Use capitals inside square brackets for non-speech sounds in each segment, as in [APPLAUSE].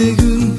ermekte gün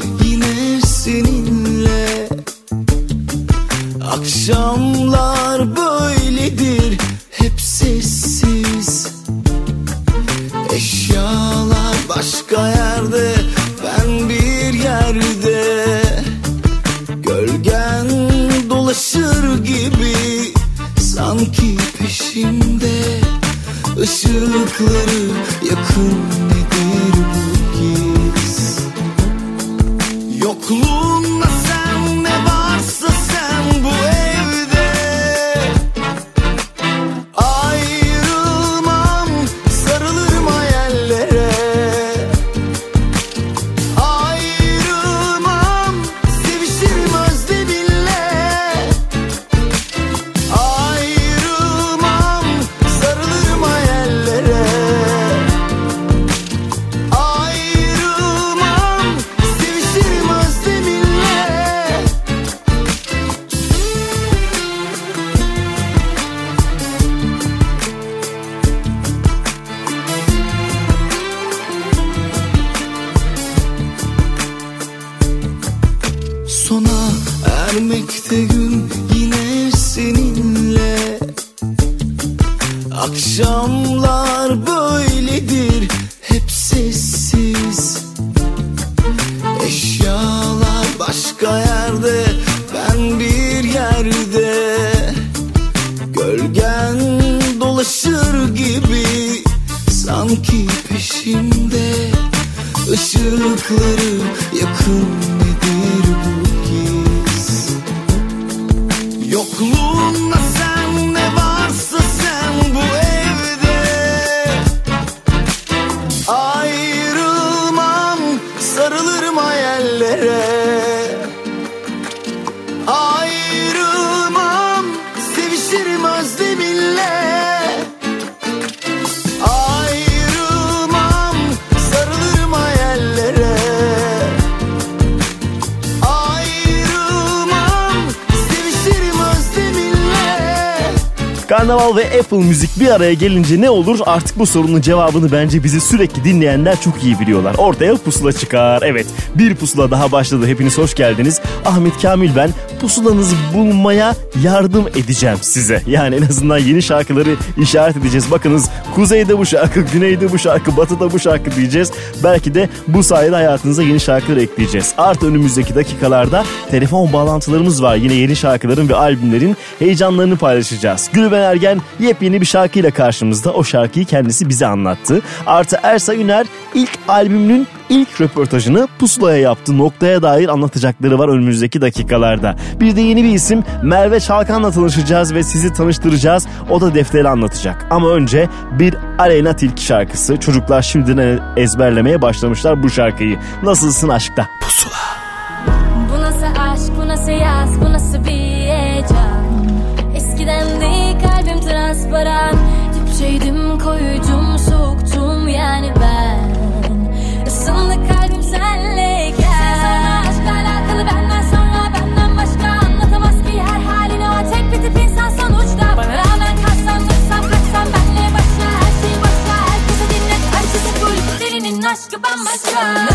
araya gelince ne olur? Artık bu sorunun cevabını bence bizi sürekli dinleyenler çok iyi biliyorlar. Ortaya pusula çıkar. Evet bir pusula daha başladı. Hepiniz hoş geldiniz. Ahmet Kamil ben. Pusulanızı bulmaya yardım edeceğim size. Yani en azından yeni şarkıları işaret edeceğiz. Bakınız kuzeyde bu şarkı, güneyde bu şarkı, batıda bu şarkı diyeceğiz. Belki de bu sayede hayatınıza yeni şarkılar ekleyeceğiz. Artı önümüzdeki dakikalarda telefon bağlantılarımız var. Yine yeni şarkıların ve albümlerin heyecanlarını paylaşacağız. Gülben Ergen yepyeni bir şarkıyla karşımızda. O şarkıyı kendisi bize anlattı. Artı Ersa Üner ilk albümünün ilk röportajını Pusula'ya yaptı. Noktaya dair anlatacakları var önümüzdeki dakikalarda. Bir de yeni bir isim Merve Çalkan'la tanışacağız ve sizi tanıştıracağız. O da defteri anlatacak. Ama önce bir Aleyna Tilki şarkısı. Çocuklar şimdiden ezberlemeye başlamışlar bu şarkıyı. Nasılsın aşkta? Pusula. Herkese dinlet,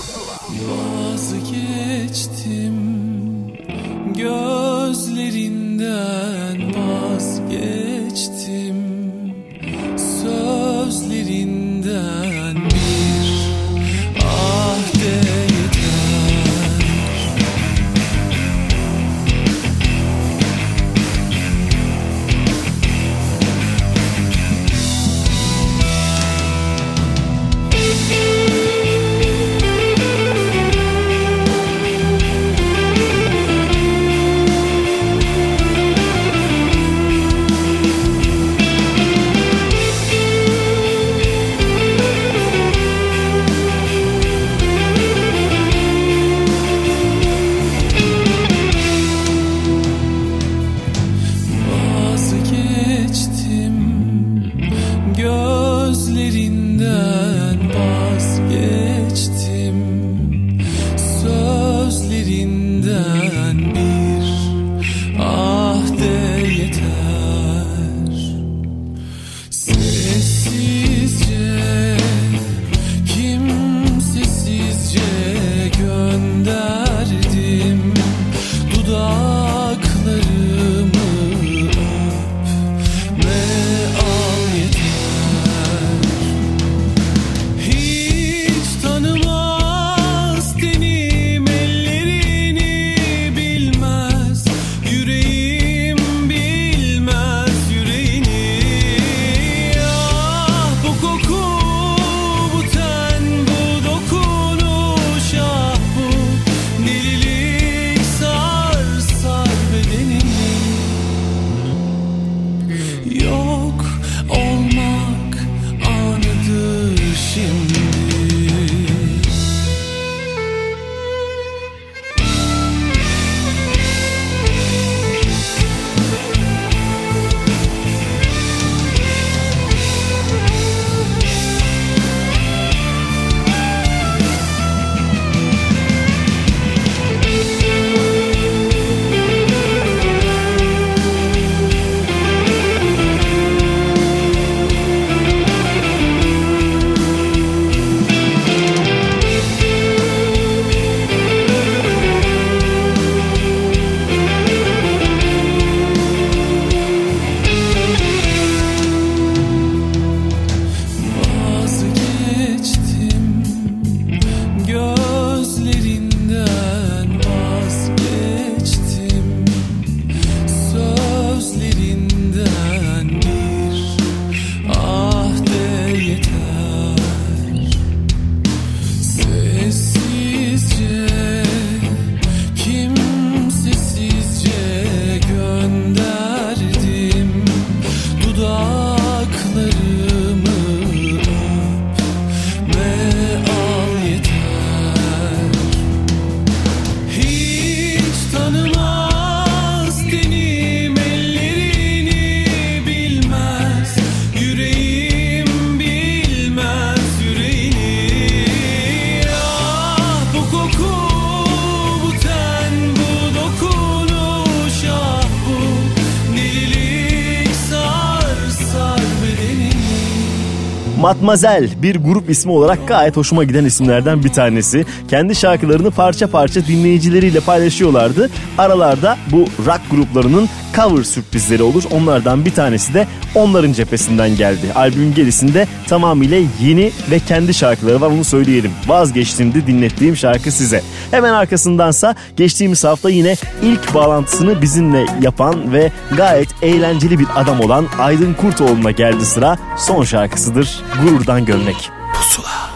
Matmazel bir grup ismi olarak gayet hoşuma giden isimlerden bir tanesi. Kendi şarkılarını parça parça dinleyicileriyle paylaşıyorlardı. Aralarda bu rock gruplarının cover sürprizleri olur. Onlardan bir tanesi de onların cephesinden geldi. Albümün gerisinde tamamıyla yeni ve kendi şarkıları var onu söyleyelim. Vazgeçtiğimde dinlettiğim şarkı size. Hemen arkasındansa geçtiğimiz hafta yine ilk bağlantısını bizimle yapan ve gayet eğlenceli bir adam olan Aydın Kurtoğlu'na geldi sıra. Son şarkısıdır Gururdan Gömlek. Pusula.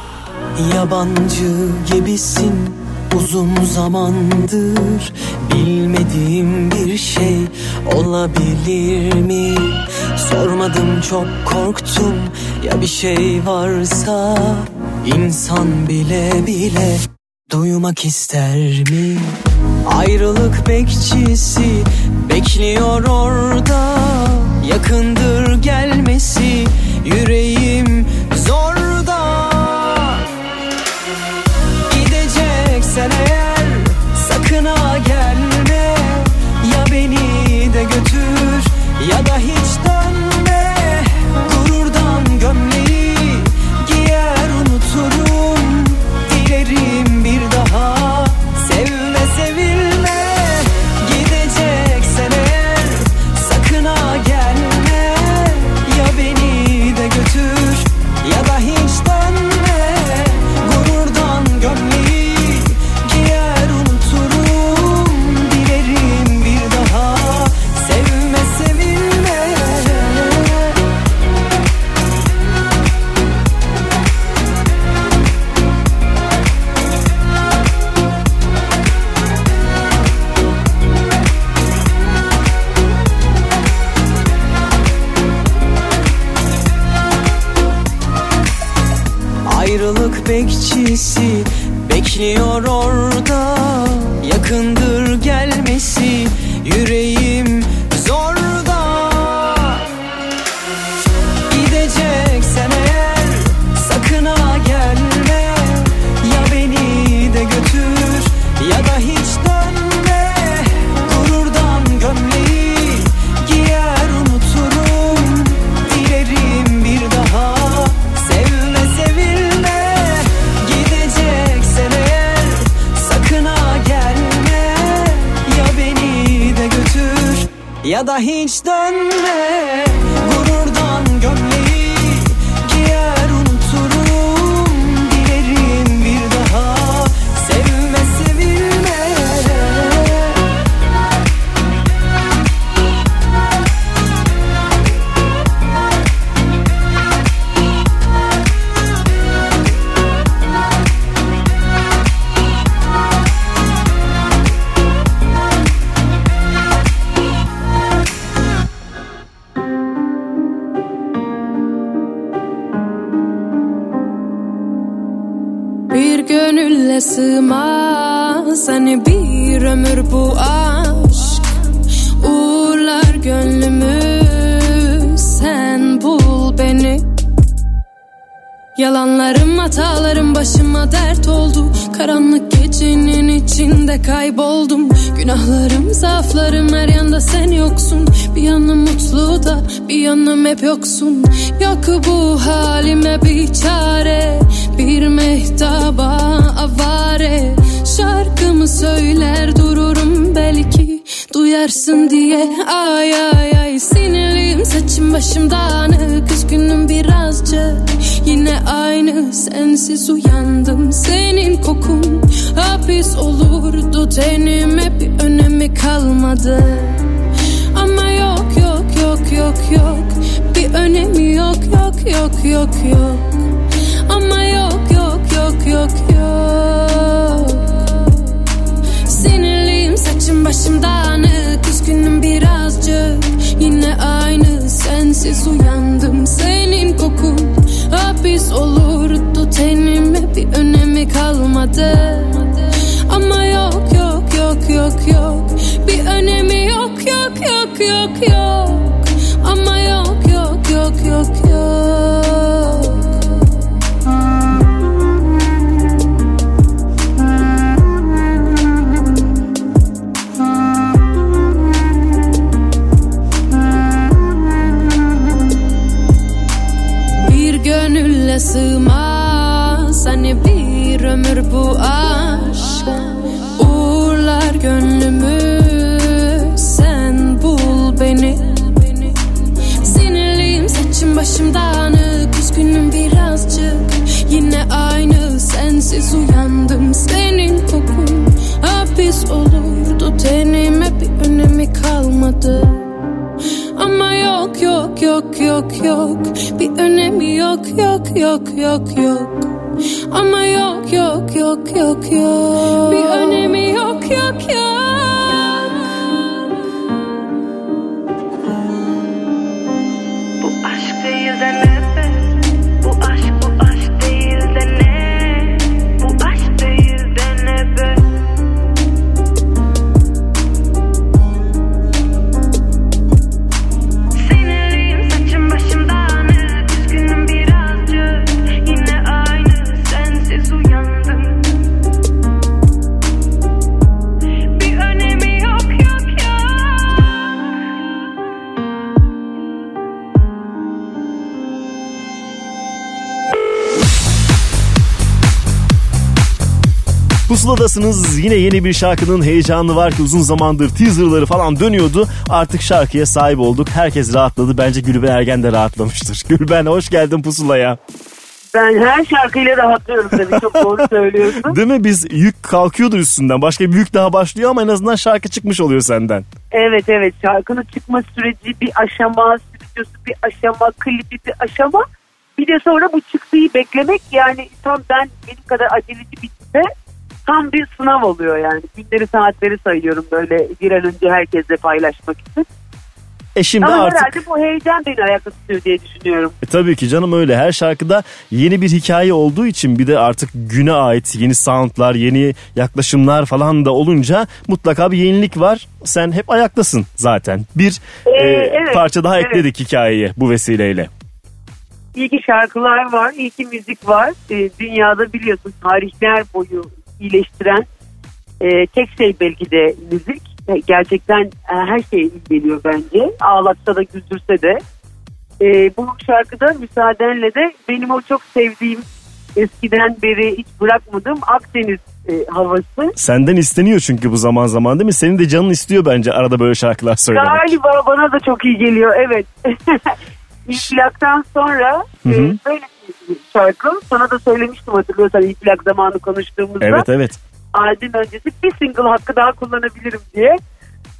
Yabancı gibisin uzun zamandır Bilmediğim bir şey olabilir mi? Sormadım çok korktum ya bir şey varsa insan bile bile duymak ister mi? Ayrılık bekçisi bekliyor orada Yakındır gelmesi yüreğim Höchsum yok. Bir önemi yok yok yok yok yok. Ama yok yok yok yok yok. Bir önemi yok yok yok Pusuladasınız yine yeni bir şarkının heyecanı var ki uzun zamandır teaserları falan dönüyordu. Artık şarkıya sahip olduk. Herkes rahatladı. Bence Gülben Ergen de rahatlamıştır. [LAUGHS] Gülben hoş geldin pusulaya. Ben her şarkıyla rahatlıyorum tabii çok doğru söylüyorsun. [LAUGHS] Değil mi? Biz yük kalkıyordur üstünden. Başka bir yük daha başlıyor ama en azından şarkı çıkmış oluyor senden. Evet evet şarkının çıkma süreci bir aşama, stüdyosu bir aşama, klibi bir aşama. Bir de sonra bu çıktıyı beklemek yani tam ben benim kadar aceleci birisi tam bir sınav oluyor yani. Günleri saatleri sayıyorum böyle bir an önce herkesle paylaşmak için. E şimdi Ama artık herhalde bu heyecan beni ayakta tutuyor diye düşünüyorum. E tabii ki canım öyle. Her şarkıda yeni bir hikaye olduğu için bir de artık güne ait yeni soundlar, yeni yaklaşımlar falan da olunca mutlaka bir yenilik var. Sen hep ayaktasın zaten. Bir Ee, e, evet, parça daha evet. ekledik hikayeye bu vesileyle. İyi ki şarkılar var, iyi ki müzik var. Ee, dünyada biliyorsun tarihler boyu iyileştiren e, tek şey belki de müzik. E, Gerçekten e, her şey iyi geliyor bence. Ağlatsa da güldürse de. E, bu şarkıda müsaadenle de benim o çok sevdiğim eskiden beri hiç bırakmadığım Akdeniz e, havası. Senden isteniyor çünkü bu zaman zaman değil mi? Senin de canın istiyor bence arada böyle şarkılar söylemek. Galiba bana da çok iyi geliyor evet. İnfilaktan sonra e, Hı hı. böyle bir şarkı. Sana da söylemiştim hatırlıyorsan infilak zamanı konuştuğumuzda. Evet evet. albüm öncesi bir single hakkı daha kullanabilirim diye.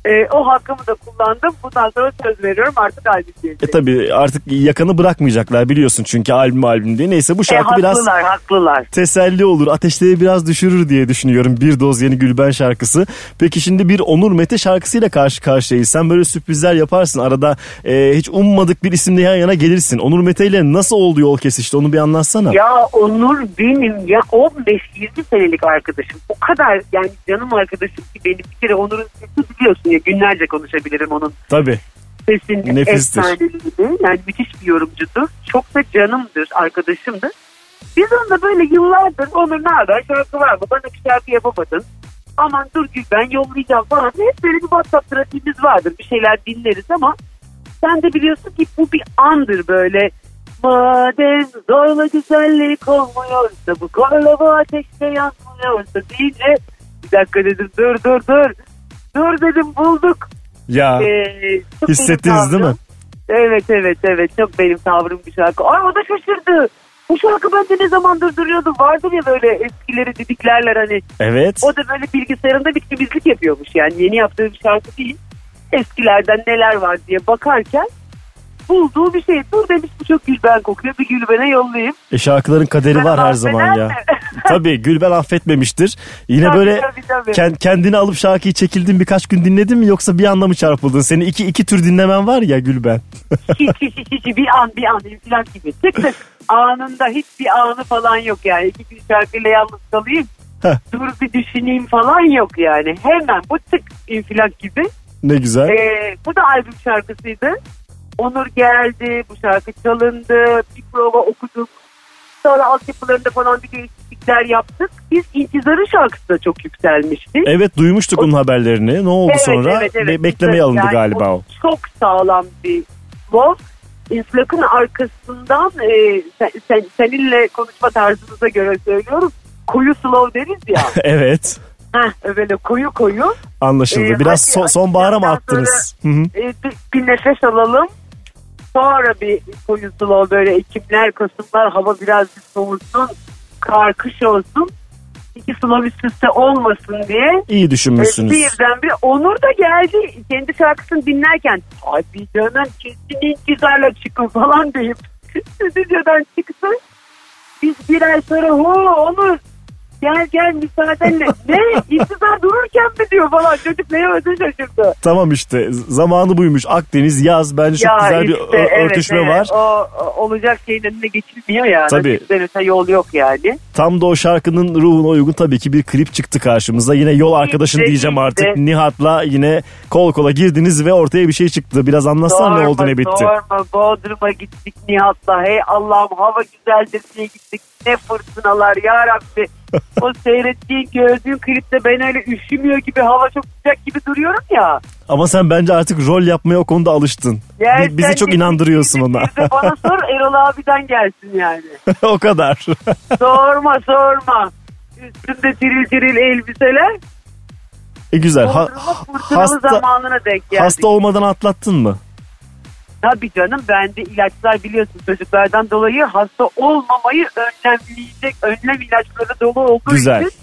Ee, o hakkımı da kullandım. Bundan sonra söz veriyorum artık albüm E diyeceğim. tabi artık yakanı bırakmayacaklar biliyorsun çünkü albüm albüm diye. Neyse bu E, şarkı biraz haklılar haklılar. teselli olur. Ateşleri biraz düşürür diye düşünüyorum. Bir doz yeni Gülben şarkısı. Peki şimdi bir Onur Mete şarkısıyla karşı karşıyayız. Sen böyle sürprizler yaparsın. Arada e, hiç ummadık bir isimle yan yana gelirsin. Onur Mete ile nasıl oldu yol kesişti onu bir anlatsana. Ya Onur benim ya 15-20 senelik arkadaşım. O kadar yani canım arkadaşım ki benim bir kere Onur'un sesi biliyorsun günlerce konuşabilirim onun Tabii. sesinin Nefistir. Yani müthiş bir yorumcudur. Çok da canımdır, arkadaşımdır. Biz onunla böyle yıllardır Onur ne haber şarkı var mı? Bana bir şarkı yapamadın. Aman dur Gül ben yollayacağım falan. Hep böyle bir WhatsApp trafiğimiz vardır. Bir şeyler dinleriz ama sen de biliyorsun ki bu bir andır böyle. Madem zorla güzellik olmuyorsa bu korla bu ateşte yanmıyorsa deyince bir dakika dedim dur dur dur. Dur dedim bulduk. Ya Ee, hissettiniz değil mi? Evet evet evet çok benim tavrım bir şarkı. Ay o da şaşırdı. Bu şarkı bende ne zamandır duruyordu. Vardır ya böyle eskileri didiklerler hani. Evet. O da böyle bilgisayarında bir temizlik yapıyormuş yani. Yeni yaptığı bir şarkı değil. Eskilerden neler var diye bakarken bulduğu bir şey. Dur demiş bu çok Gülben kokuyor. Bir Gülben'e yollayayım. E şarkıların kaderi Ben var her zaman ya. [LAUGHS] Tabii Gülben affetmemiştir. Yine Tabii, böyle tabii, tabii. ken- kendini alıp şarkıyı çekildin birkaç gün dinledin mi yoksa bir anda mı çarpıldın? Senin iki iki tür dinlemen var ya Gülben. hiç hiç hiç, hiç bir an bir an falan gibi. Tık tık anında hiçbir anı falan yok yani. İki gün şarkıyla yalnız kalayım. Heh. Dur bir düşüneyim falan yok yani. Hemen bu tık infilak gibi. Ne güzel. Ee, bu da albüm şarkısıydı. Onur geldi, bu şarkı çalındı, bir prova okuduk. Sonra altyapılarında falan bir değişiklikler yaptık. Biz İntizar'ın şarkısı da çok yükselmişti. Evet duymuştuk onun haberlerini. Ne oldu Evet, sonra? evet, evet. Be- beklemeye alındı Yani galiba o. Çok sağlam bir flow. inflakın arkasından e, sen, sen, seninle konuşma tarzımıza göre söylüyorum. Koyu slow deriz ya. [LAUGHS] evet. Heh, böyle koyu koyu. Anlaşıldı. Ee, Biraz hadi so- sonbahara mı attınız? Hı hı. E, bir, bir nefes alalım. Sonra bir koyu slow böyle ekimler, kasımlar hava biraz bir soğusun. Kar, kış olsun. İki slow üst üste olmasın diye. İyi E, düşünmüşsünüz. birden bir Onur da geldi kendi şarkısını dinlerken abi canım kesin intizarla çıkın falan deyip [LAUGHS] stüdyodan çıktı. Biz bir ay sonra hu Onur gel gel müsaadenle ne intizar dururken mi diyor falan çocuk neye ödü şaşırdı. Tamam işte zamanı buymuş. Akdeniz yaz bence çok güzel bir işte, ö- evet, örtüşme evet. var. O, olacak şeyin önüne geçilmiyor ya. Tabii. Nasipten öte yol yok yani. Tam da o şarkının ruhuna uygun tabii ki bir klip çıktı karşımıza. Yine yol arkadaşın İşte, diyeceğim artık. işte. Nihat'la yine kol kola girdiniz ve ortaya bir şey çıktı. Biraz anlatsana ne oldu ne bitti. Sorma Bodrum'a gittik Nihat'la. Hey Allah'ım hava güzeldir diye gittik. Ne fırtınalar ya Rabbi. [LAUGHS] o seyrettiğin gördüğün klipte ben öyle üşümüyor gibi hava çok sıcak gibi duruyorum ya. Ama sen bence artık rol yapmaya o konuda alıştın. Ya Bi- Bizi çok inandırıyorsun ona. Bana sor [LAUGHS] Erol abiden gelsin yani. [LAUGHS] o kadar. sorma sorma. Üstünde tiril tiril elbiseler. e güzel. Ha- hasta, zamanına denk geldik. hasta olmadan atlattın mı? Tabii canım bende ilaçlar biliyorsun çocuklardan dolayı hasta olmamayı önlemleyecek önlem ilaçları dolu olduğu Güzel. için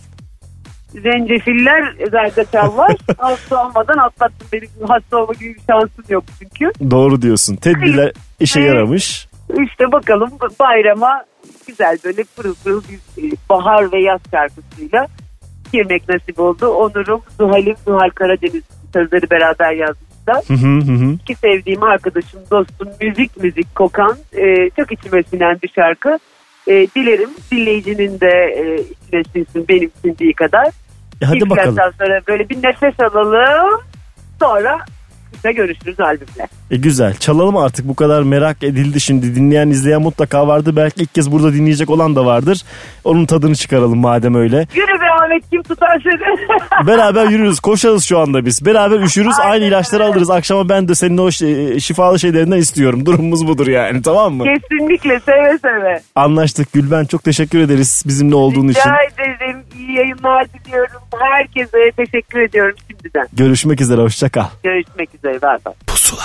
zencefiller zerdeçal var. [LAUGHS] hasta olmadan atlattım. Benim hasta olma gibi bir şansım yok çünkü. Doğru diyorsun. Tedbirler işe yaramış. İşte bakalım bayrama güzel böyle pırıl pırıl bir e, bahar ve yaz şarkısıyla girmek nasip oldu. Onur'um, Zuhal'im, Zuhal Karadeniz sözleri beraber yazmışlar. Hı hı hı hı. ki sevdiğim arkadaşım, dostum, müzik müzik kokan e, çok içime sinen bir şarkı. E, dilerim dinleyicinin de e, içine sinsin benim sindiği kadar. E hadi İlk bakalım. sonra böyle bir nefes alalım. Sonra işte görüşürüz albümle. E güzel. Çalalım artık bu kadar merak edildi şimdi. Dinleyen izleyen mutlaka vardı. Belki ilk kez burada dinleyecek olan da vardır. Onun tadını çıkaralım madem öyle. Yürü be Ahmet kim tutar seni? [LAUGHS] Beraber yürürüz. Koşarız şu anda biz. Beraber üşürüz. Aynen Aynı ilaçları alırız. Akşama ben de senin o şi- şifalı şeylerinden istiyorum. [LAUGHS] Durumumuz budur yani. Tamam mı? Kesinlikle seve seve. Anlaştık Gülben. Çok teşekkür ederiz bizimle olduğun için. Rica ederim. İyi yayınlar diliyorum. Herkese teşekkür ediyorum şimdiden. Görüşmek üzere. Hoşça kal. Görüşmek üzere. Bay bay. Pusula.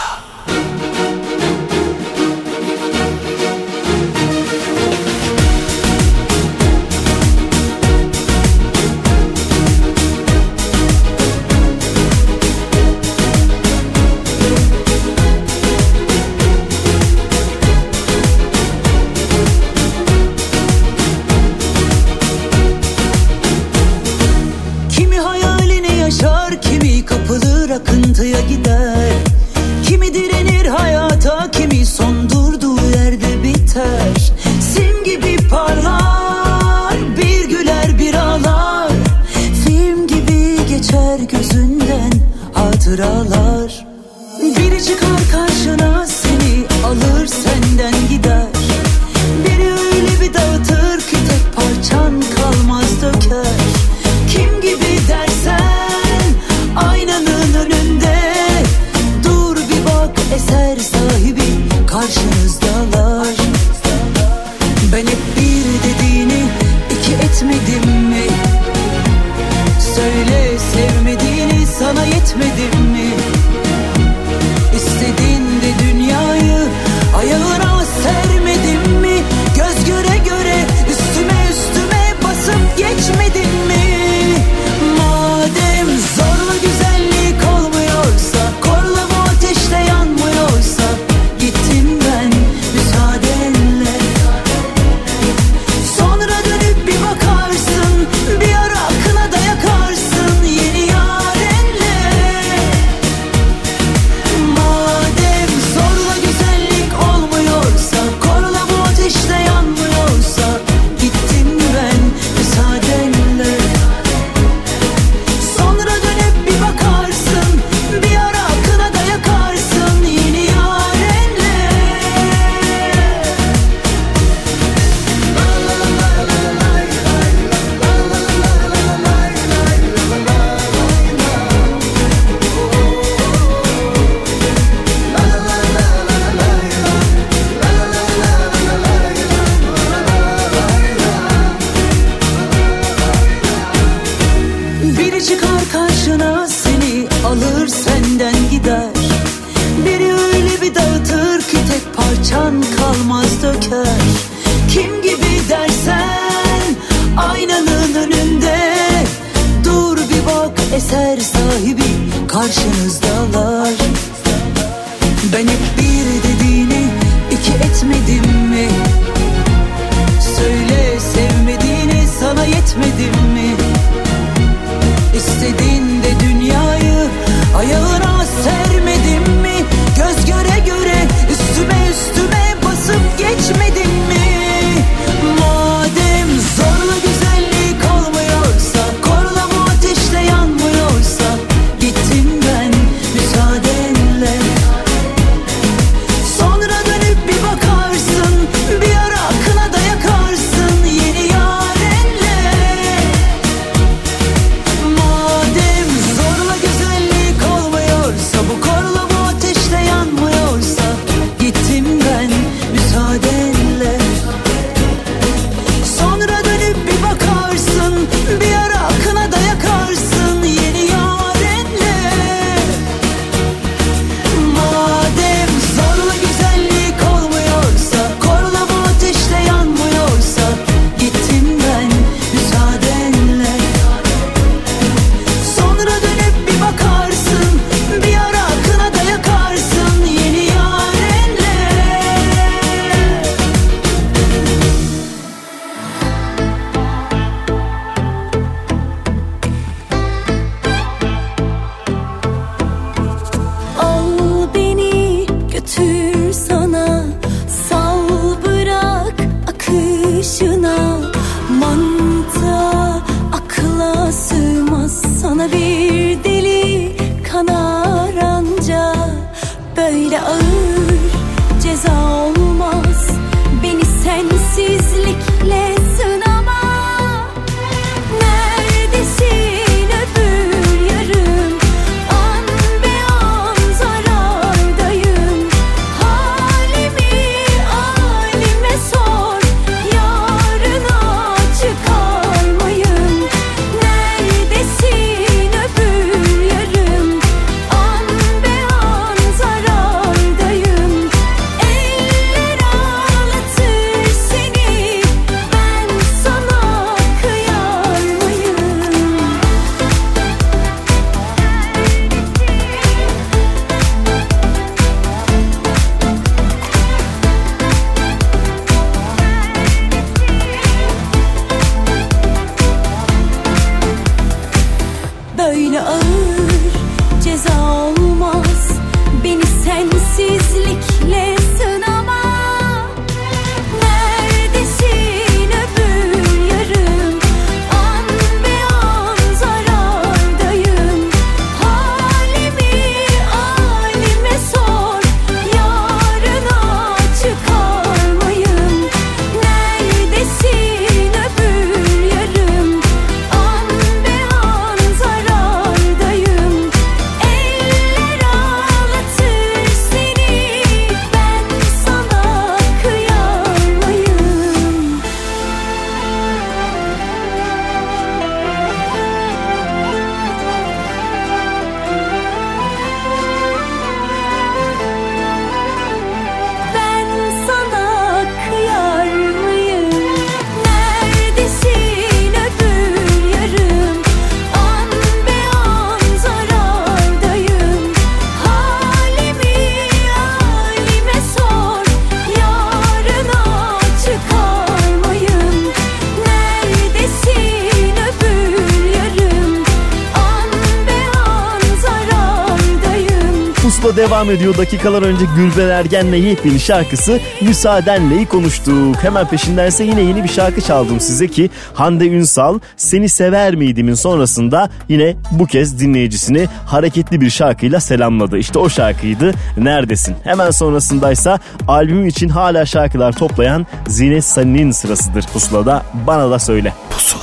devam ediyor. Dakikalar önce Gülben Ergen'le yepyeni şarkısı Müsaadenle'yi konuştuk. Hemen peşindense yine yeni bir şarkı çaldım size ki Hande Ünsal Seni Sever Miydim'in sonrasında yine bu kez dinleyicisini hareketli bir şarkıyla selamladı. İşte o şarkıydı Neredesin. Hemen sonrasındaysa albüm için hala şarkılar toplayan Zine Sanin'in sırasıdır pusulada bana da söyle. Pusula.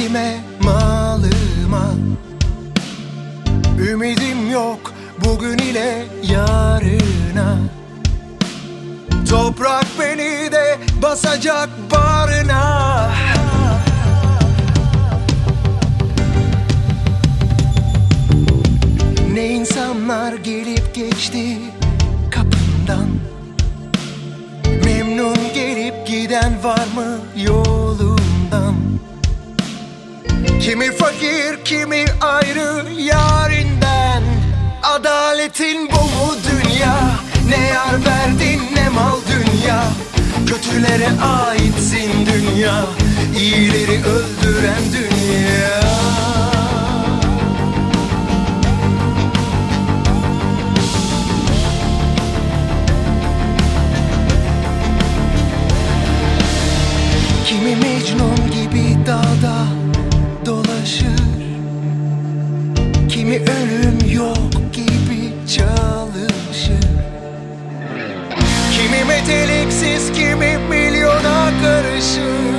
Servetime, malıma. Ümidim yok bugün ile yarına. Toprak beni de basacak barına. Ne insanlar gelip geçti kapımdan? Memnun gelip giden var mı yolundan Kimi fakir kimi ayrı yarinden. Adaletin bu mu dünya? Ne yar verdin ne mal dünya? Kötülere aitsin dünya İyileri öldüren dünya. Kimi Mecnun gibi dağda dolaşır Kimi ölüm yok gibi çalışır. Kimi meteliksiz kimi milyona karışır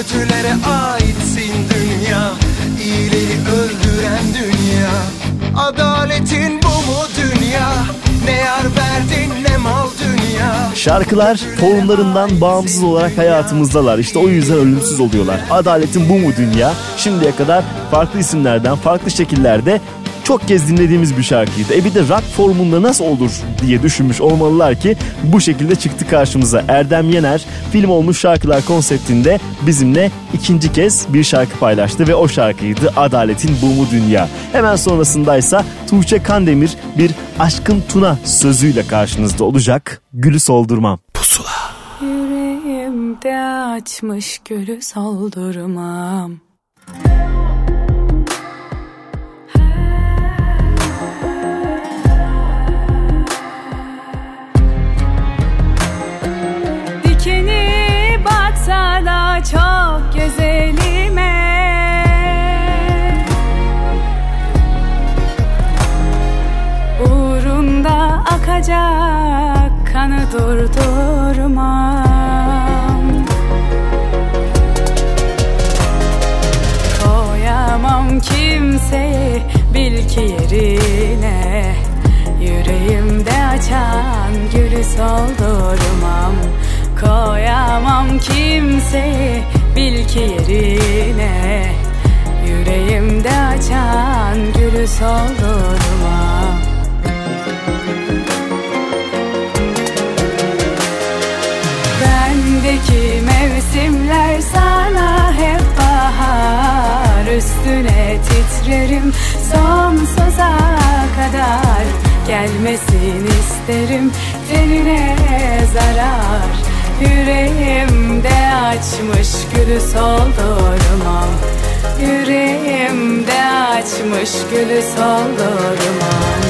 Kötülere aitsin dünya İyileri öldüren dünya Adaletin bu mu dünya Ne yar verdin ne mal dünya Şarkılar formlarından bağımsız olarak hayatımızdalar. İşte o yüzden ölümsüz oluyorlar. Adaletin bu mu dünya? Şimdiye kadar farklı isimlerden, farklı şekillerde çok kez dinlediğimiz bir şarkıydı. E bir de rock formunda nasıl olur diye düşünmüş olmalılar ki bu şekilde çıktı karşımıza. Erdem Yener film olmuş şarkılar konseptinde bizimle ikinci kez bir şarkı paylaştı ve o şarkıydı Adaletin Bu Mu Dünya. Hemen sonrasındaysa Tuğçe Kandemir bir Aşkın Tuna sözüyle karşınızda olacak. Gülü soldurmam. Pusula. Yüreğimde açmış gülü soldurmam akacak kanı durdurmam. Koyamam kimseyi bil ki yerine Yüreğimde açan gülü soldurmam. Koyamam kimseyi bil ki yerine Yüreğimde açan gülü soldurmam Bendeki mevsimler sana hep bahar. Üstüne titrerim sonsuza kadar. Gelmesin isterim tenine zarar. Yüreğimde açmış gülü soldurmam Yüreğimde açmış gülü soldurmam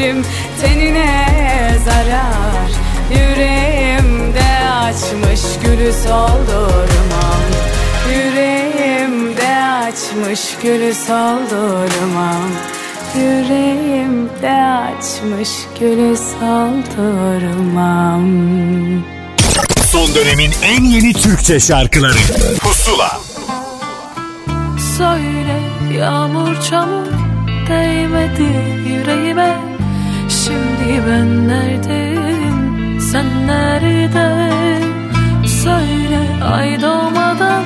isterim tenine zarar Yüreğimde açmış gülü soldurmam. Yüreğimde açmış gülü soldurmam. Yüreğimde açmış gülü soldurmam. Son dönemin en yeni Türkçe şarkıları. Pusula. Söyle yağmur çamur değmedi yüreğime Şimdi ben neredeyim? Sen nerede Söyle ay doğmadan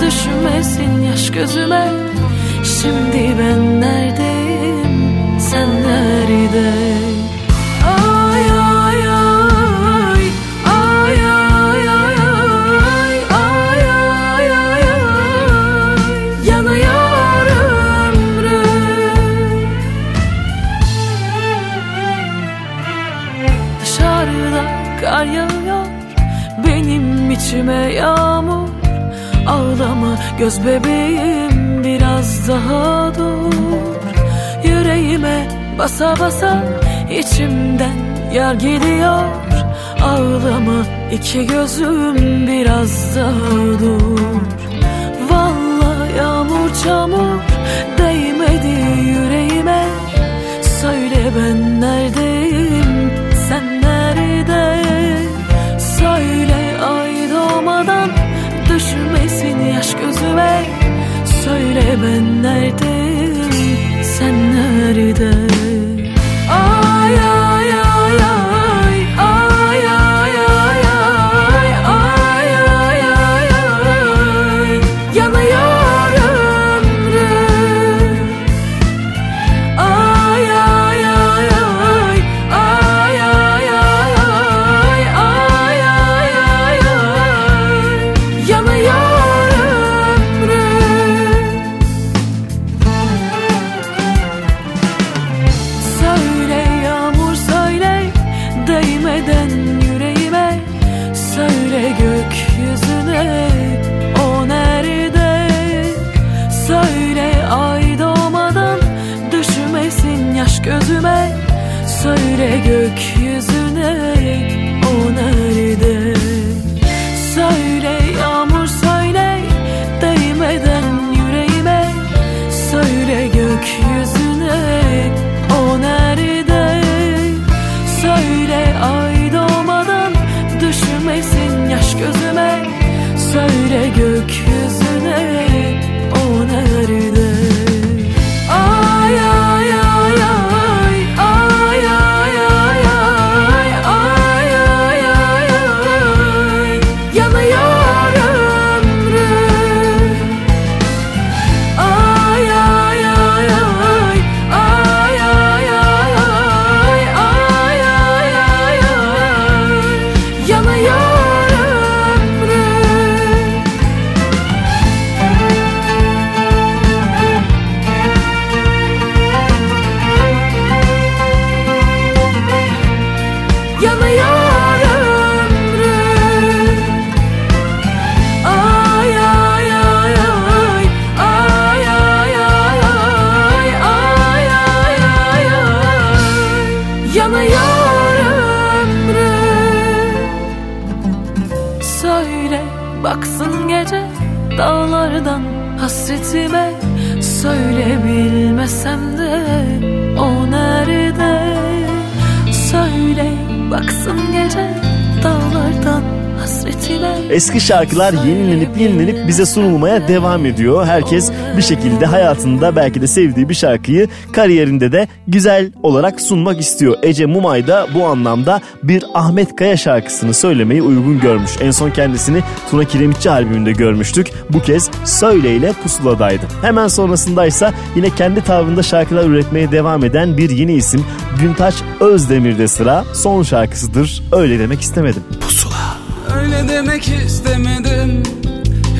düşmesin yaş gözüme. Şimdi ben neredeyim? Sen nerede içime yağmur Ağlama göz bebeğim biraz daha dur. Yüreğime basa basa içimden yar gidiyor. Ağlama iki gözüm biraz daha dur. Vallahi yağmur çamur değmedi yüreğime. Söyle ben neredeyim gözüme Söyle ben neredeyim? Sen nerede Söyle gökyüzüne o nerede? Söyle yağmur söyle değmeden yüreğime. Söyle gökyüzüne o nerede? Söyle ay doğmadan düşmesin yaş gözüme. Söyle gökyüzüne Eski şarkılar yenilenip yenilenip bize sunulmaya devam ediyor. Herkes bir şekilde hayatında belki de sevdiği bir şarkıyı kariyerinde de güzel olarak sunmak istiyor. Ece Mumay da bu anlamda bir Ahmet Kaya şarkısını söylemeyi uygun görmüş. En son kendisini Tuna Kiremitçi albümünde görmüştük. Bu kez Söyle ile Pusula'daydı. Hemen sonrasındaysa yine kendi tavrında şarkılar üretmeye devam eden bir yeni isim Güntaç Özdemir'de sıra. Son şarkısıdır. Öyle demek istemedim. Demek istemedim.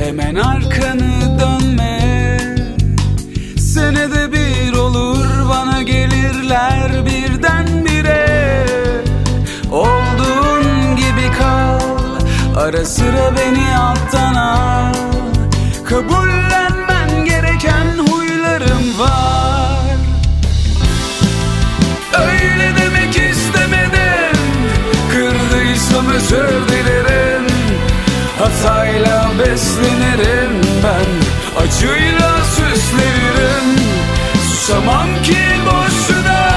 Hemen arkanı dönme. Senede bir olur bana gelirler birdenbire. Olduğun gibi kal Ara sıra beni alttan al. Kabullenmen gereken huylarım var. Öyle demek istemedim. Kırdıysam özür dilerim Hatayla beslenirim ben Acıyla süslenirim. Susamam ki boşuna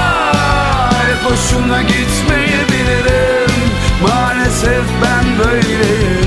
Hep hoşuna gitmeyebilirim. Maalesef ben böyleyim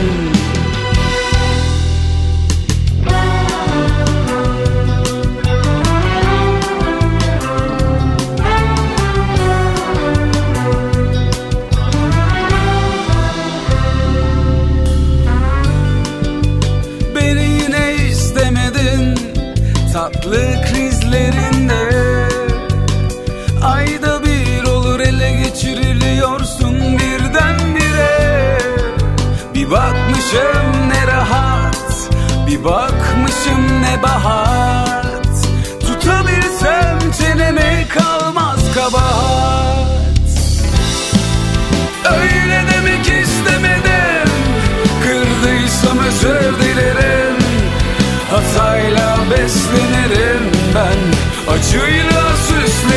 bakmışım ne bahat. Tutabilsem çeneme kalmaz kabahat. Öyle demek istemedim. Kırdıysam özür dilerim. Hatayla beslenirim ben. Acıyla süslenirim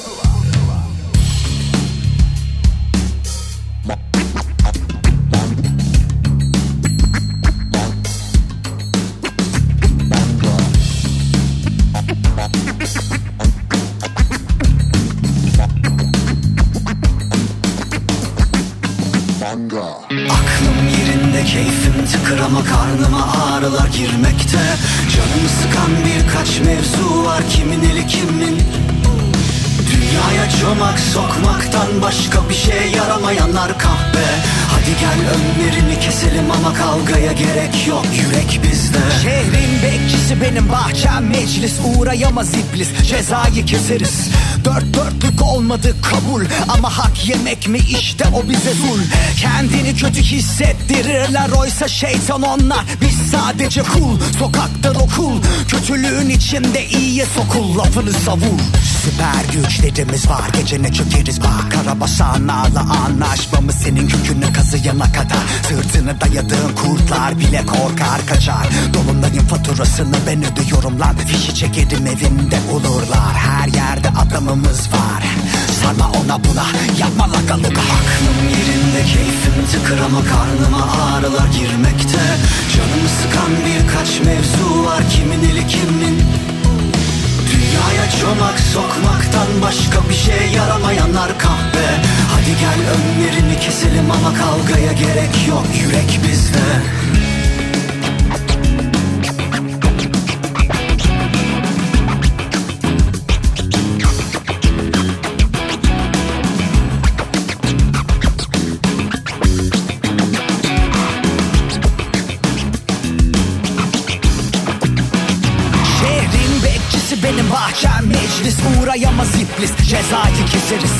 kabul. Ama hak yemek mi? İşte o bize zul. Kendini kötü hissettirirler. Oysa şeytan onlar. Biz sadece kul Sokakta okul. Kötülüğün içinde iyiye sokul. Lafını savur. Süper güçleri güçlerimiz var. Gece ne çökeriz bak Karabasanlarla anlaşmamız senin kükünü kazıyana kadar. Sırtını dayadığın kurtlar bile korkar kaçar. Dolunayın faturasını ben ödüyorum lan. Fişi çekerim evimde olurlar. Her yerde adamımız var. Sarma ona buna yapma lagalıga Aklım yerinde keyfim tıkır ama karnıma ağrılar girmekte. Canımı sıkan birkaç mevzu var kimin eli kimin? Dünyaya çomak sokmaktan başka bir şey yaramayanlar kahve Hadi gel önlerini keselim ama kavgaya gerek yok yürek bizde iblis cezayı keseriz.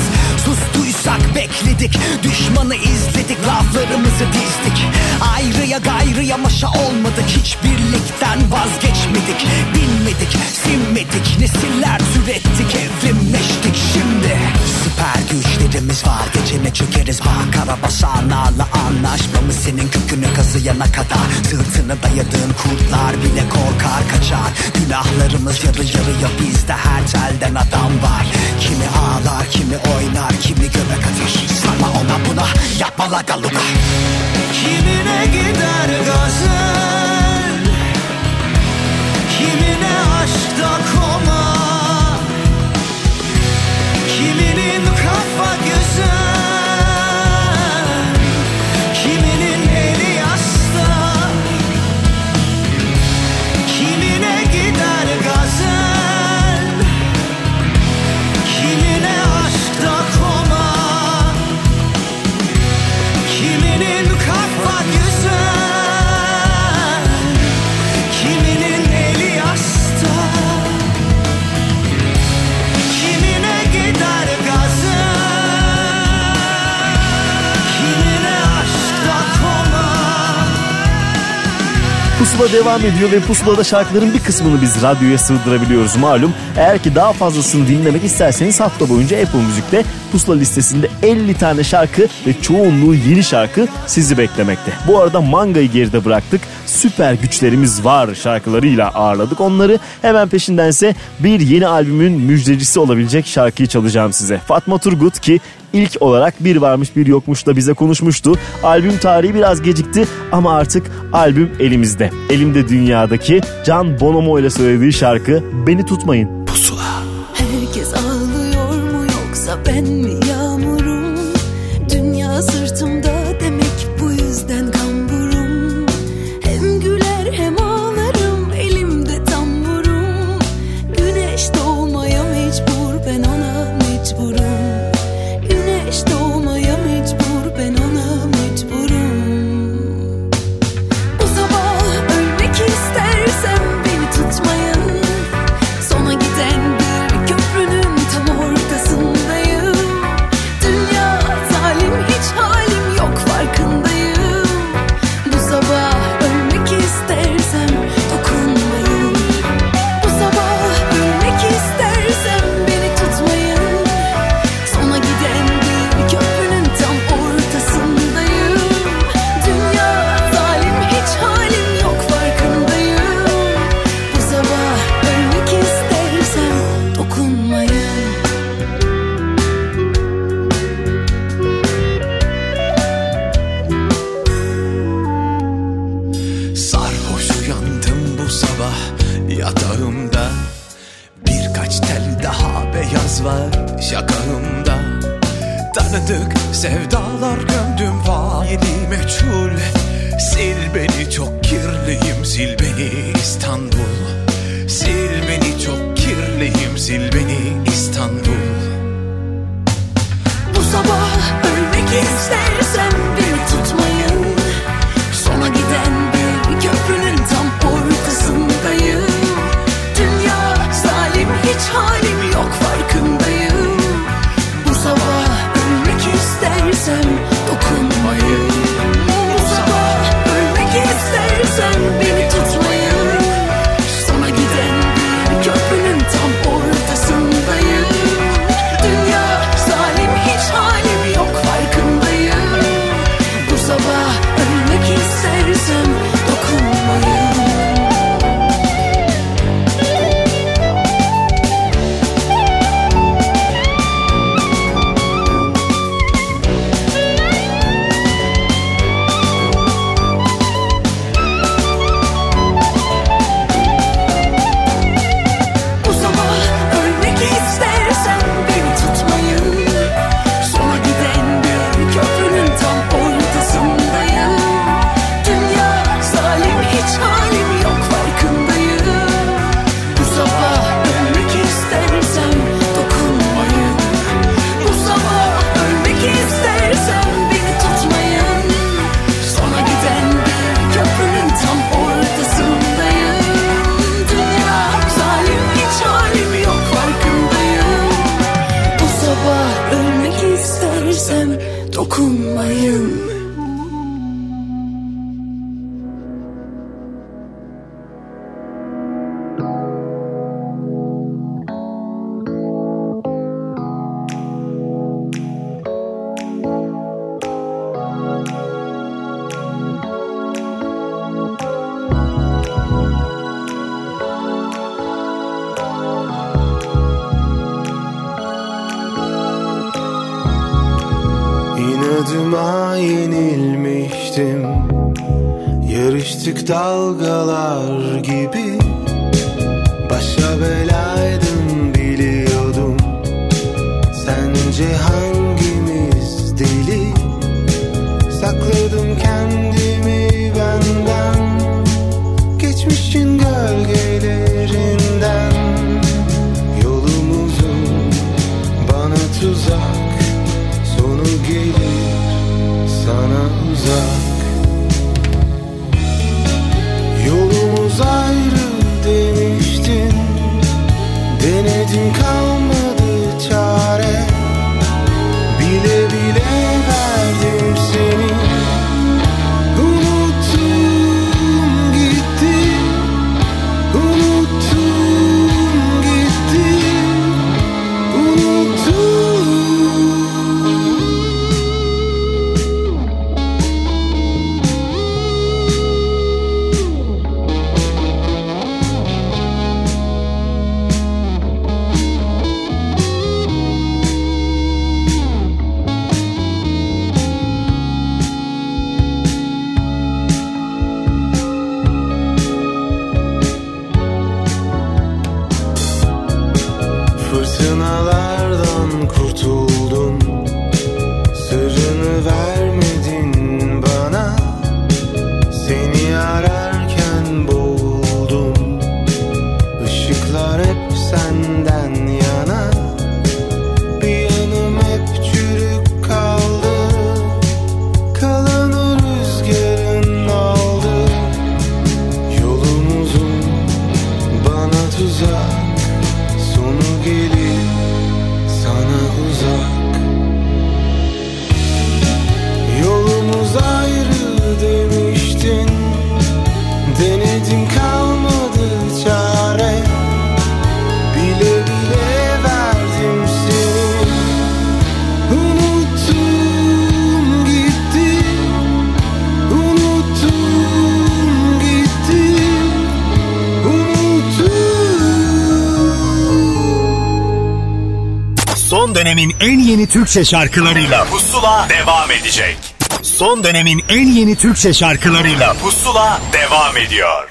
Sustuysak bekledik Düşmanı izledik laflarımızı dizdik. Ayrıya gayrıya maşa olmadık Hiç birlikten vazgeçmedik. Bilmedik sinmedik Nesiller türettik evrimleştik. Şimdi Süper güçlerimiz var Gece ne çökeriz. Bak anlaşmamız Senin kazıyana kadar. Sırtını dayadığın kurtlar bile korkar kaçar. Günahlarımız yarı yarıya bizde her telden adam var. Kimi ağlar kimi oynar kimi göbek atır. Sarma ona buna yapma lagaluga Kimine gider gazel Pusula devam ediyor ve Pusula'da şarkıların bir kısmını biz radyoya sığdırabiliyoruz malum. Eğer ki daha fazlasını dinlemek isterseniz hafta boyunca Apple Müzik'te Pusula listesinde 50 tane şarkı ve çoğunluğu yeni şarkı sizi beklemekte. Bu arada Manga'yı geride bıraktık. Süper güçlerimiz var şarkılarıyla ağırladık onları. Hemen peşindense bir yeni albümün müjdecisi olabilecek şarkıyı çalacağım size. Fatma Turgut ki ilk olarak bir varmış bir yokmuş da bize konuşmuştu. Albüm tarihi biraz gecikti ama artık albüm elimizde. Elimde dünyadaki Can Bonomo ile söylediği şarkı Beni Tutmayın. Herkes ağlıyor mu yoksa ben mi Türkçe şarkılarıyla Pusula devam edecek. Son dönemin en yeni Türkçe şarkılarıyla Pusula devam ediyor.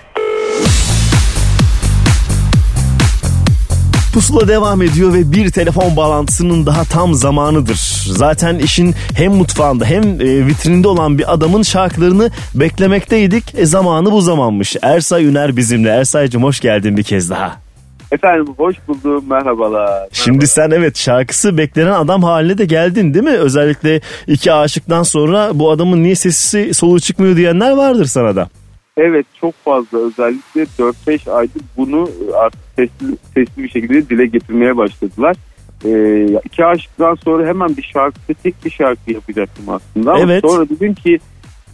Pusula devam ediyor ve bir telefon bağlantısının daha tam zamanıdır. Zaten işin hem mutfağında hem e, vitrininde olan bir adamın şarkılarını beklemekteydik. E zamanı bu zamanmış. Ersay Üner bizimle. Ersay'cım hoş geldin bir kez daha. Efendim hoş buldum merhabalar. Şimdi sen evet şarkısı beklenen adam haline de geldin değil mi? Özellikle iki aşıktan sonra bu adamın niye sesi soluğu çıkmıyor diyenler vardır sana da. Evet çok fazla özellikle 4-5 aydır bunu artık sesli, sesli bir şekilde dile getirmeye başladılar. Ee, iki aşıktan sonra hemen bir şarkı tek bir şarkı yapacaktım aslında. Ama Evet. sonra dedim ki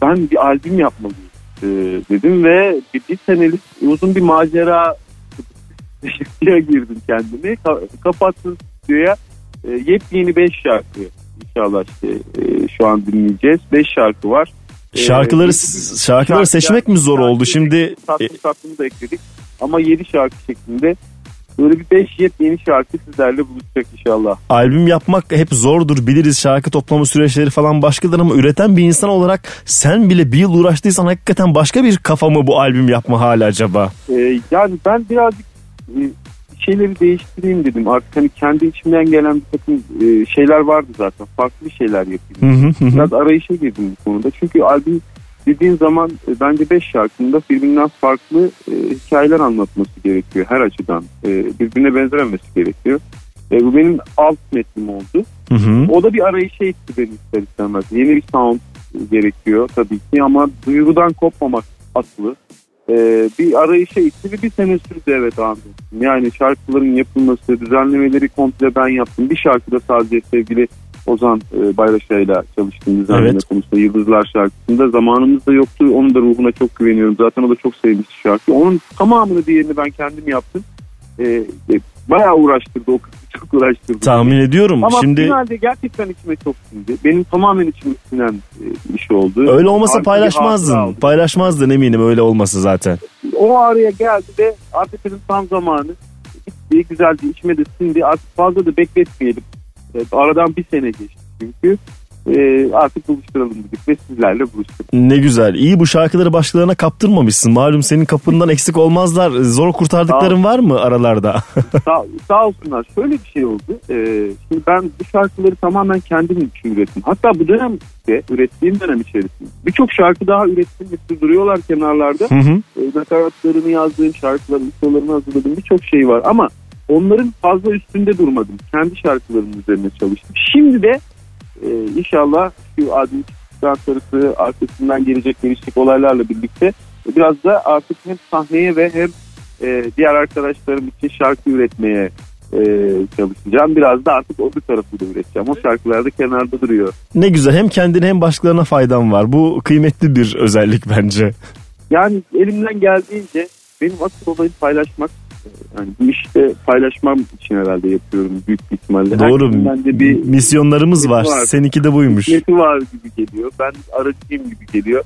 ben bir albüm yapmalıyım ee, dedim ve bir, bir senelik uzun bir macera stüdyoya girdim kendimi. Ka- kapattım stüdyoya e, yepyeni 5 şarkı inşallah işte e, şu an dinleyeceğiz. 5 şarkı var. Ee, Şarkıları bir- şarkıları seçmek mi zor oldu? Şimdi Tatlım tatlımı da ekledik. Ama 7 şarkı şeklinde böyle bir 5 yepyeni şarkı sizlerle buluşacak inşallah. albüm yapmak hep zordur biliriz şarkı toplama süreçleri falan başkadır ama üreten bir insan olarak sen bile bir yıl uğraştıysan hakikaten başka bir kafa mı bu albüm yapma hali acaba? Ee, yani ben birazcık e, şeyleri değiştireyim dedim. Artık hani kendi içimden gelen bir takım e, şeyler vardı zaten. Farklı bir şeyler yapayım. Hı hı hı. Biraz arayışa girdim bu konuda. Çünkü albüm dediğin zaman e, bence 5 şarkının da birbirinden farklı e, hikayeler anlatması gerekiyor her açıdan. E, birbirine benzememesi gerekiyor. E, bu benim alt metnim oldu. Hı hı. O da bir arayışa itti beni ister istemez. Yeni bir sound gerekiyor tabii ki ama duygudan kopmamak aslı. Ee, bir arayışa itti bir sene sürdü evet abi. Yani şarkıların yapılması, düzenlemeleri komple ben yaptım. Bir şarkıda sadece sevgili Ozan e, Bayraşay'la çalıştığımız Evet. evet. konusunda Yıldızlar şarkısında zamanımız da yoktu. Onun da ruhuna çok güveniyorum. Zaten o da çok sevmiş şarkı. Onun tamamını diğerini ben kendim yaptım. E, e, bayağı uğraştırdı o kısmı çok uğraştırdı. Tahmin ediyorum. Ama Şimdi finalde gerçekten içime çok sindi. Benim tamamen içime sinen e, bir şey oldu. öyle olmasa hatıra paylaşmazdın. Paylaşmazdın eminim öyle olması zaten. O araya geldi ve artık dedim tam zamanı. Gitti güzeldi içime de sindi. Artık fazla da bekletmeyelim. E, aradan bir sene geçti çünkü. E, artık buluşturalım dedik ve sizlerle buluştuk. Ne güzel. İyi bu şarkıları başkalarına kaptırmamışsın. Malum senin kapından eksik olmazlar. Zor kurtardıkların var mı aralarda? [LAUGHS] sağ, sağ olsunlar. Şöyle bir şey oldu. Ee, şimdi ben bu şarkıları tamamen kendim için ürettim. Hatta bu dönemde ürettiğim dönem içerisinde birçok şarkı daha ürettim ve duruyorlar kenarlarda. Hı hı. Ee, nakaratlarını yazdığım, şarkıların listolarını hazırladığım birçok şey var. Ama onların fazla üstünde durmadım. Kendi şarkılarımın üzerine çalıştım. Şimdi de e, inşallah şu adil çıktıktan sonrası arkasından gelecek gelişecek olaylarla birlikte biraz da artık hem sahneye ve hem e, diğer arkadaşlarım için şarkı üretmeye e, çalışacağım. Biraz da artık öbür tarafı da üreteceğim. O şarkılar da kenarda duruyor. Ne güzel hem kendine hem başkalarına faydan var. Bu kıymetli bir özellik bence. Yani elimden geldiğince benim asıl olayım paylaşmak. Yani bu işte paylaşmam için herhalde yapıyorum büyük ihtimalle. Doğru. Herkesin bende bir Misyonlarımız var. var. Seninki de buymuş. hikmeti var gibi geliyor. Ben aracıyım gibi geliyor.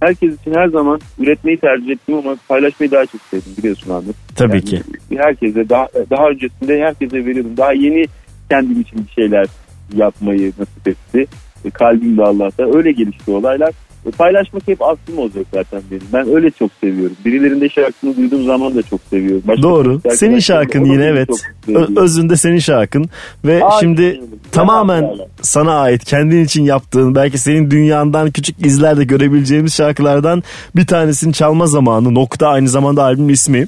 Herkes için her zaman üretmeyi tercih ettim ama paylaşmayı daha çok sevdim biliyorsun Ahmet. Tabii Yani ki. Herkese daha daha öncesinde herkese veriyordum. Daha yeni kendim için bir şeyler yapmayı nasip etti. E, Kalbim de Allah'ta. Öyle gelişti olaylar. E, Paylaşmak hep aklım olacak zaten benim. Ben öyle çok seviyorum. Birilerinde şarkısını duyduğum zaman da çok seviyorum. Başka Doğru. Senin şarkın yine evet. özünde senin şarkın ve Aynen şimdi tamamen Aynen. sana ait kendin için yaptığın belki senin dünyandan küçük izler de görebileceğimiz şarkılardan bir tanesini çalma zamanı nokta aynı zamanda albümün ismi.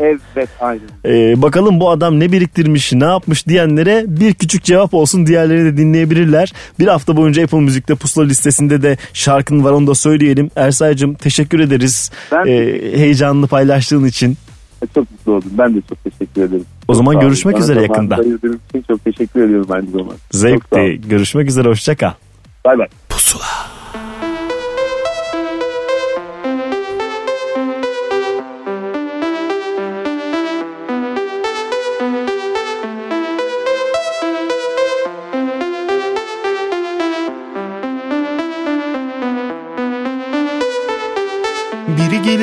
Evet aynen. Ee, bakalım bu adam ne biriktirmiş ne yapmış diyenlere bir küçük cevap olsun diğerleri de dinleyebilirler. Bir hafta boyunca Apple Müzik'te pusula listesinde de şarkın var onu da söyleyelim. Ersay'cığım teşekkür ederiz Ben- ee, heyecanlı paylaştığın için. Çok mutlu oldum. Ben de çok teşekkür ederim. O zaman Çok olun. görüşmek Bana üzere yakında. için çok teşekkür ediyorum aynı sağ Zevkti. olun. Görüşmek üzere hoşça kal. Bay bay. Pusula.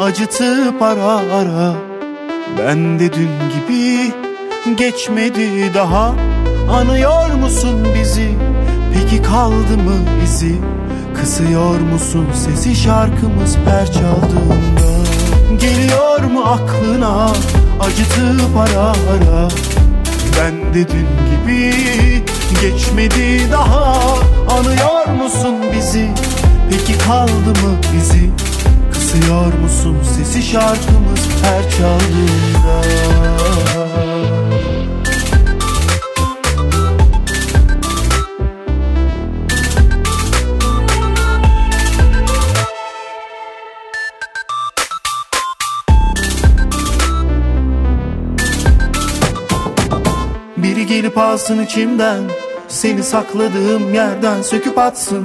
acıtıp ara ara. Ben de dün gibi geçmedi daha. Anıyor musun bizi? Peki kaldı mı izi Kısıyor musun sesi şarkımız her çaldığında? Geliyor mu aklına acıtıp ara ara? Ben de dün gibi geçmedi daha. Anıyor musun bizi? Peki kaldı mı izi Kısıyor musun sesi şarkımız her çaldığında? Biri gelip alsın içimden Seni sakladığım yerden söküp atsın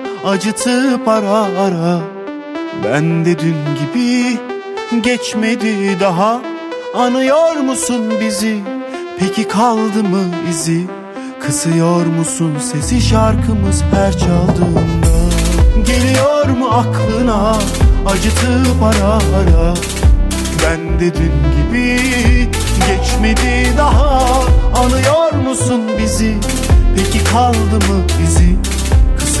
acıtıp ara ara. Ben de dün gibi geçmedi daha. Anıyor musun bizi? Peki kaldı mı izi? Kısıyor musun sesi şarkımız her çaldığında? Geliyor mu aklına acıtıp ara ara? Ben de dün gibi geçmedi daha. Anıyor musun bizi? Peki kaldı mı izi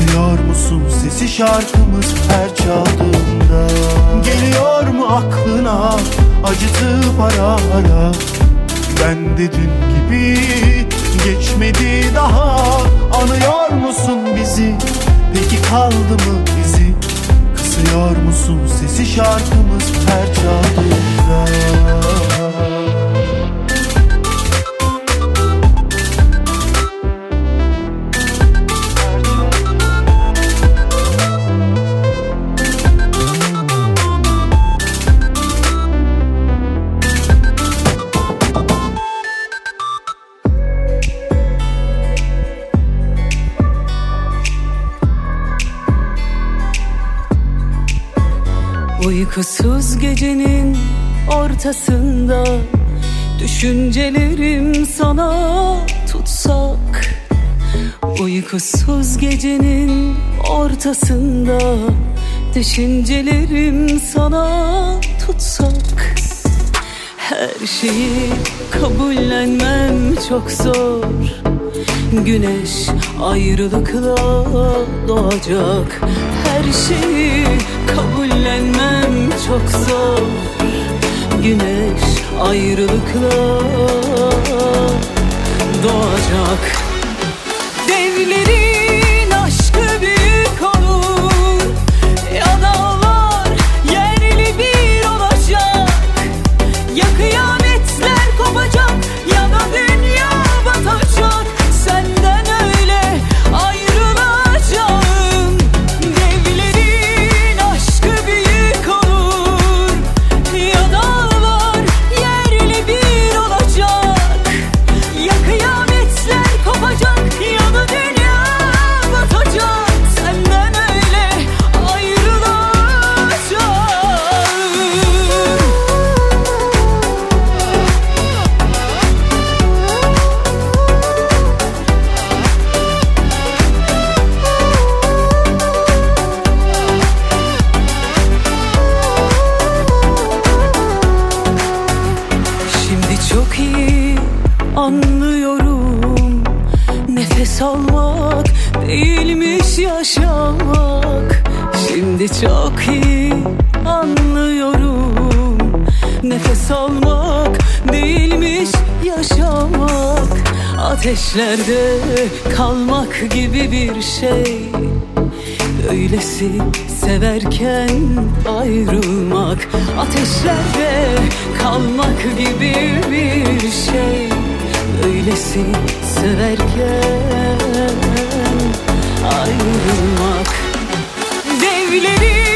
Kısıyor musun sesi şarkımız her çaldığında? Geliyor mu aklına acıtıp ara ara? Ben de dün gibi geçmedi daha. Anıyor musun bizi? Peki kaldı mı izi Kısıyor musun sesi şarkımız her çaldığında Uykusuz gecenin ortasında Düşüncelerim sana tutsak. Uykusuz gecenin ortasında Düşüncelerim sana tutsak. Her şeyi kabullenmem çok zor. Güneş ayrılıkla doğacak. Her şeyi kabullenmem çok zor. Güneş ayrılıkla doğacak. Devlerin Ateşlerde kalmak gibi bir şey. Öylesi severken ayrılmak Ateşlerde kalmak gibi bir şey. Öylesi severken ayrılmak. Devlerin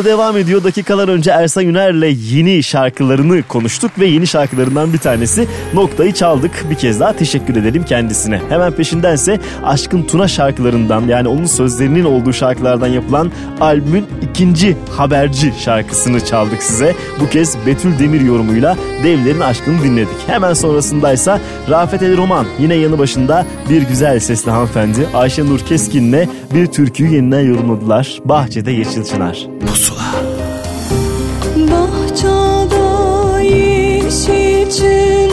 Pusula devam ediyor. Dakikalar önce Ersan Yüner'le yeni şarkılarını konuştuk ve yeni şarkılarından bir tanesi Noktayı çaldık. Bir kez daha teşekkür edelim kendisine. Hemen peşindense Aşkın Tuna şarkılarından yani onun sözlerinin olduğu şarkılardan yapılan albümün ikinci haberci şarkısını çaldık size. Bu kez Betül Demir yorumuyla Devlerin Aşkını dinledik. Hemen sonrasındaysa Rafet El Roman yine yanı başında bir güzel sesli hanımefendi Ayşe Nur Keskin'le bir türküyü yeniden yorumladılar. Bahçede Yeşil Çınar. Bahçada yeşil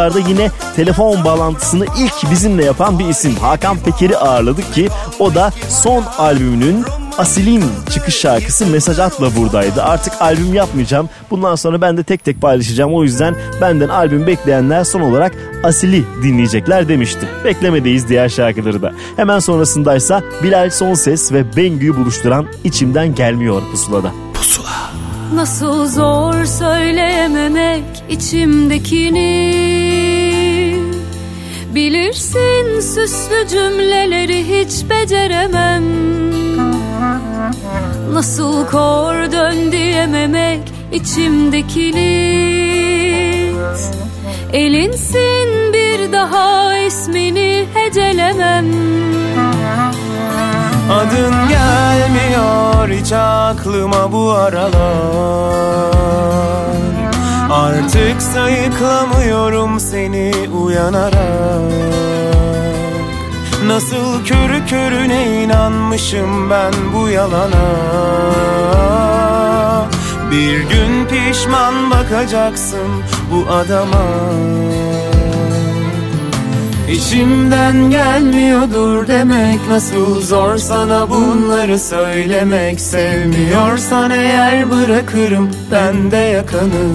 haftalarda yine telefon bağlantısını ilk bizimle yapan bir isim Hakan Peker'i ağırladık ki o da son albümünün Asil'in çıkış şarkısı Mesaj At'la buradaydı. Artık albüm yapmayacağım. Bundan sonra ben de tek tek paylaşacağım. O yüzden benden albüm bekleyenler son olarak Asil'i dinleyecekler demişti. Beklemedeyiz diğer şarkıları da. Hemen sonrasındaysa Bilal Sonses ve Bengü'yü buluşturan içimden gelmiyor pusulada. Nasıl zor söyleyememek içimdekini. Bilirsin süslü cümleleri hiç beceremem. Nasıl kor dön diyememek içimdekini. Elinsin bir daha ismini hecelemem Adın gelmiyor hiç aklıma bu aralar. Artık sayıklamıyorum seni uyanarak. Nasıl körü körüne inanmışım ben bu yalana. Bir gün pişman bakacaksın bu adama İçimden gelmiyordur demek Nasıl zor sana bunları söylemek. Sevmiyorsan eğer bırakırım ben de yakanı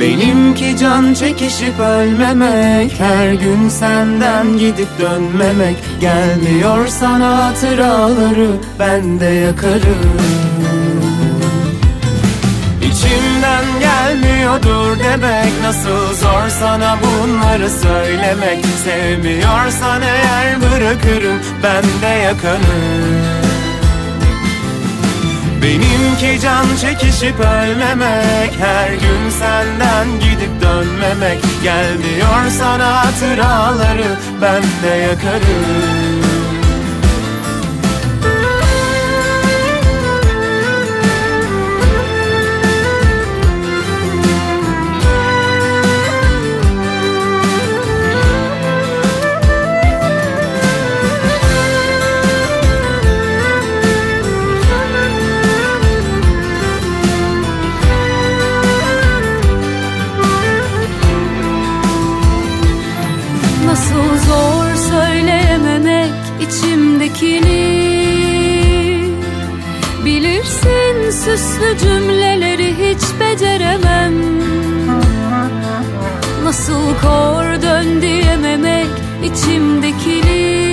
Benimki can çekişip ölmemek Her gün senden gidip dönmemek. Gelmiyor sana hatıraları ben de yakarım. İçimden gelmiyordur demek Nasıl zor sana bunları söylemek. Sevmiyorsan eğer bırakırım ben de yakanı. Benimki can çekişip ölmemek Her gün senden gidip dönmemek. Gelmiyor sana hatıraları ben de yakarım içimdekini Bilirsin süslü cümleleri hiç beceremem. Nasıl kor dön diyememek içimdekini.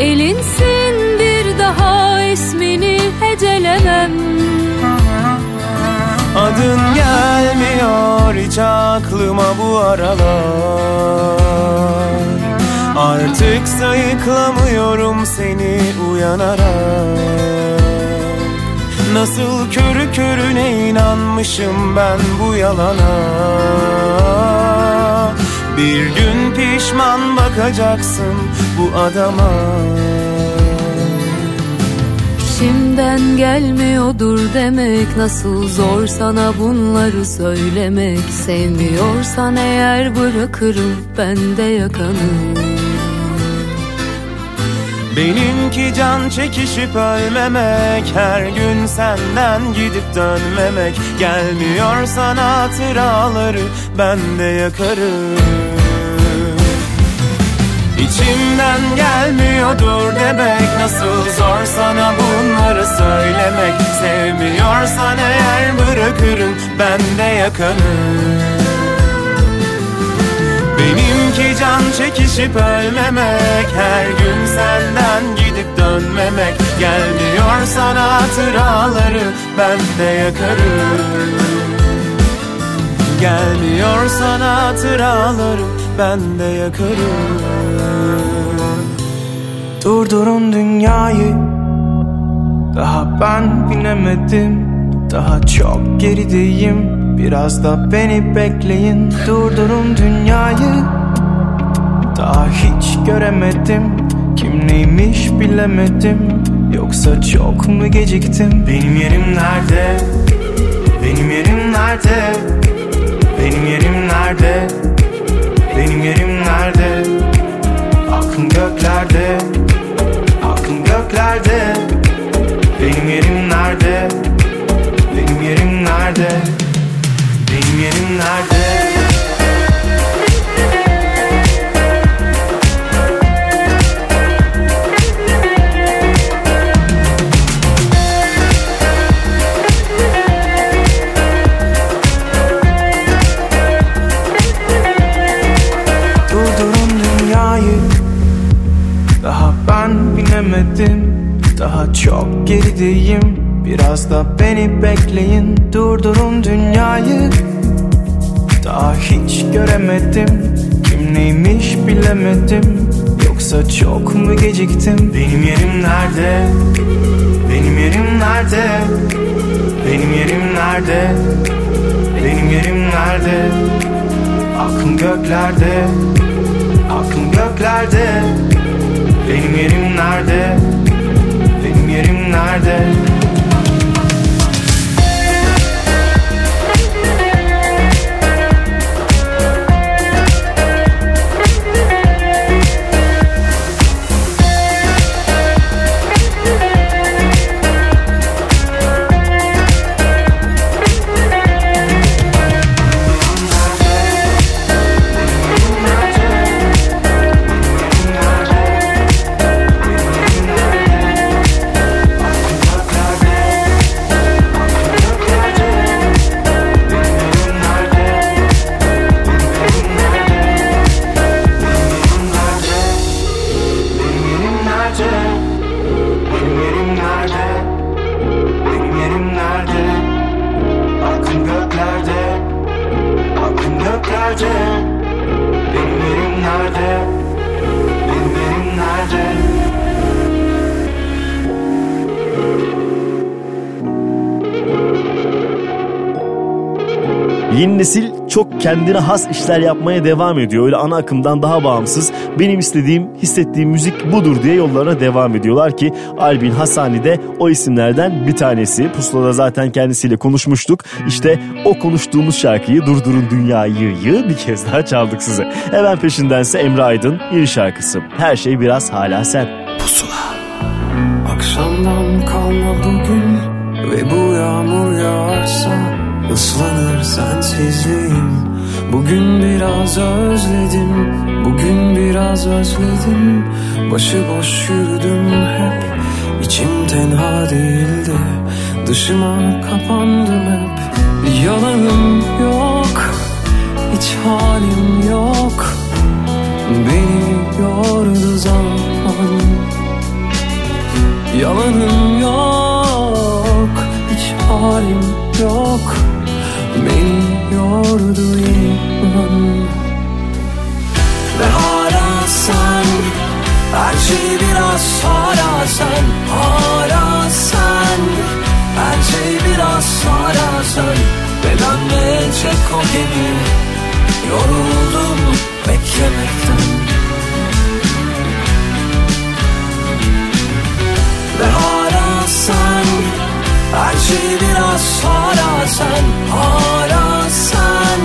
Elinsin bir daha ismini hecelemem. Adın gelmiyor hiç aklıma bu aralar. Artık sayıklamıyorum seni uyanarak. Nasıl körü körüne inanmışım ben bu yalana? Bir gün pişman bakacaksın bu adama. İçimden gelmiyordur demek Nasıl zor sana bunları söylemek. Sevmiyorsan eğer bırakırım ben de yakanı Benimki can çekişip ölmemek Her gün senden gidip dönmemek. Gelmiyor sana hatıraları ben de yakarım. İçimden gelmiyordur demek Nasıl zor sana bunları söylemek. Sevmiyorsan eğer bırakırım ben de yakanım can çekişip ölmemek Her gün senden gidip dönmemek. Gelmiyor sana hatıraları ben de yakarım. Gelmiyor sana hatıraları ben de yakarım. Durdurun dünyayı. Daha ben binemedim. Daha çok gerideyim. Biraz da beni bekleyin. Durdurun dünyayı Daha hiç göremedim. Kim neymiş bilemedim. Yoksa çok mu geciktim? Benim yerim nerede? Benim yerim nerede? Benim yerim nerede? Benim yerim nerede? Aklım göklerde. Aklım göklerde. Benim yerim nerede? Benim yerim nerede? Benim yerim nerede çok gerideyim Biraz da beni bekleyin Durdurun dünyayı. Daha hiç göremedim Kim neymiş bilemedim. Yoksa çok mu geciktim? Benim yerim nerede? Benim yerim nerede? Benim yerim nerede? Benim yerim nerede? Aklım göklerde Aklım göklerde. Benim yerim nerede nerede Yeni nesil çok kendine has işler yapmaya devam ediyor. Öyle ana akımdan daha bağımsız. Benim istediğim, hissettiğim müzik budur diye yollarına devam ediyorlar ki Albin Hasani de o isimlerden bir tanesi. Pusula'da zaten kendisiyle konuşmuştuk. İşte o konuştuğumuz şarkıyı Durdurun Dünyayı'yı bir kez daha çaldık size. Hemen peşindense Emre Aydın yeni şarkısı. Her şey biraz hala sen. Pusula. Akşamdan kalma bugün sensizliğim. Bugün biraz özledim, bugün biraz özledim. Başıboş yürüdüm hep, içim tenha değildi. Dışıma kapandım hep, yalanım yok, hiç halim yok. Beni yordu zaman Yalanım yok Hiç halim yok Beni yordu Ve hala Her şey biraz hala sen Hala Her şey biraz hala sen. Ve ben Yoruldum beklemekten Her şey biraz hala sen Hala sen.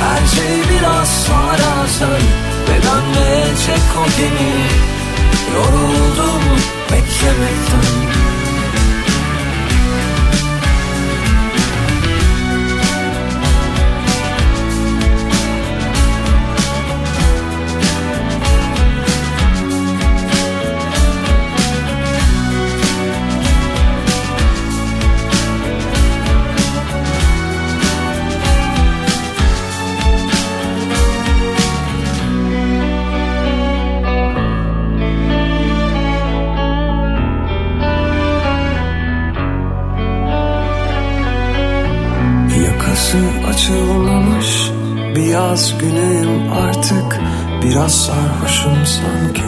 Her şey biraz hala sen. Bedenle çek o gemi? Yoruldum beklemekten. Günüyüm artık Biraz sarhoşum sanki.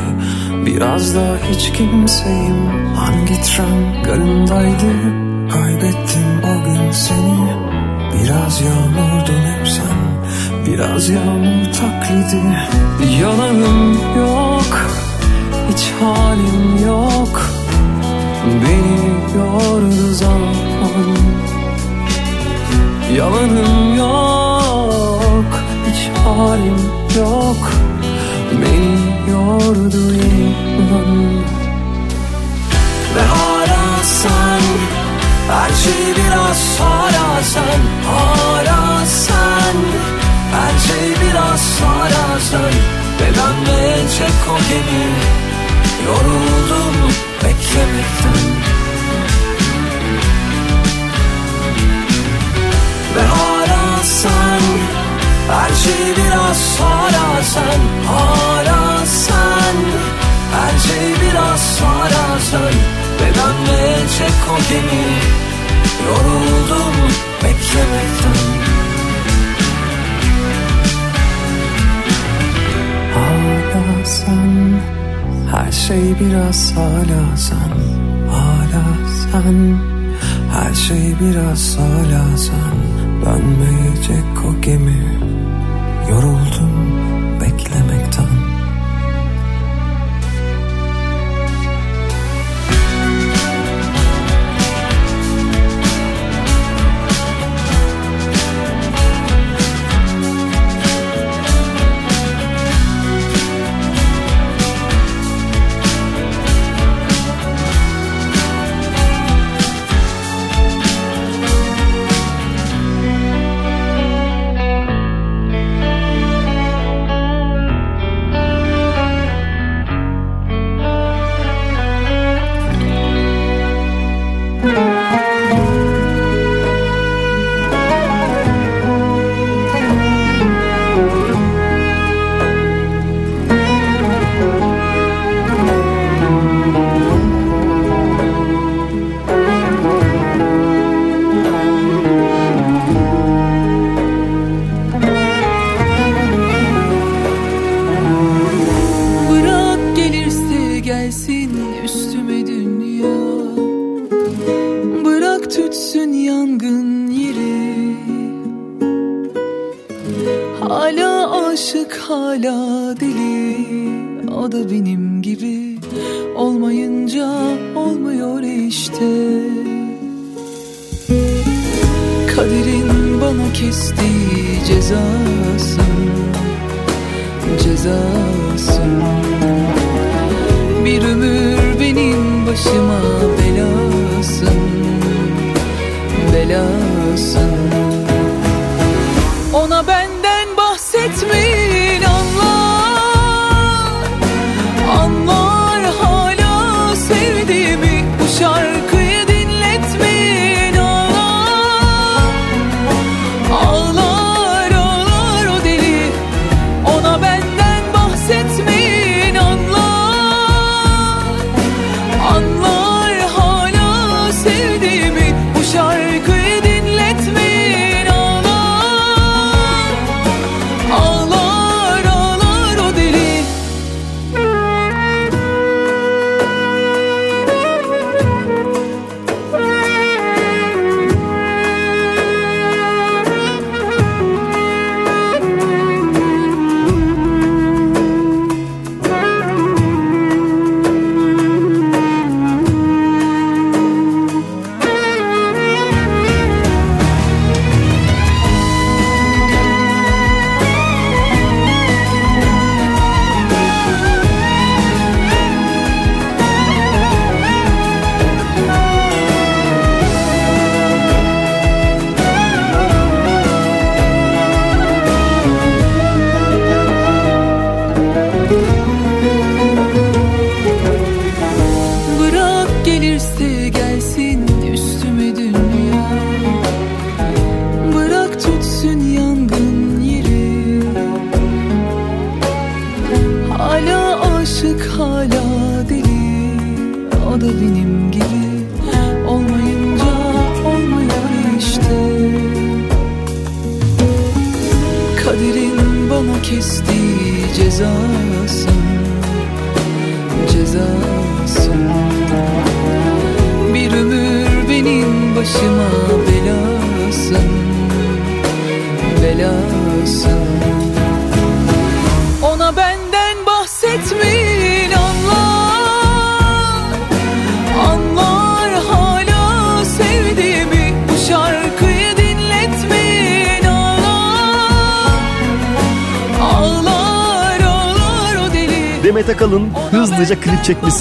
Biraz da hiç kimseyim. Hangi tren garındaydı? Kaybettim o gün seni. Biraz yağmurdun hep sen. Biraz yağmur taklidi. Yalanım yok Hiç halim yok. Beni yordu zaman. Yalanım yok halim yok. Beni yordu inan. Ve hala sen Her şey biraz hala sen Hala sen. Her şey biraz hala sen. Ve dönmeyecek o gemi Yoruldum beklemekten. Ve hala Her şey biraz hala sen Hala sen. Her şey biraz hala sen. Ve dönmeyecek o gemi. Yoruldum beklemekten. Hala sen. Her şey biraz hala sen. Hala sen. Her şey biraz hala sen Dönmeyecek o gemi. Yoruldum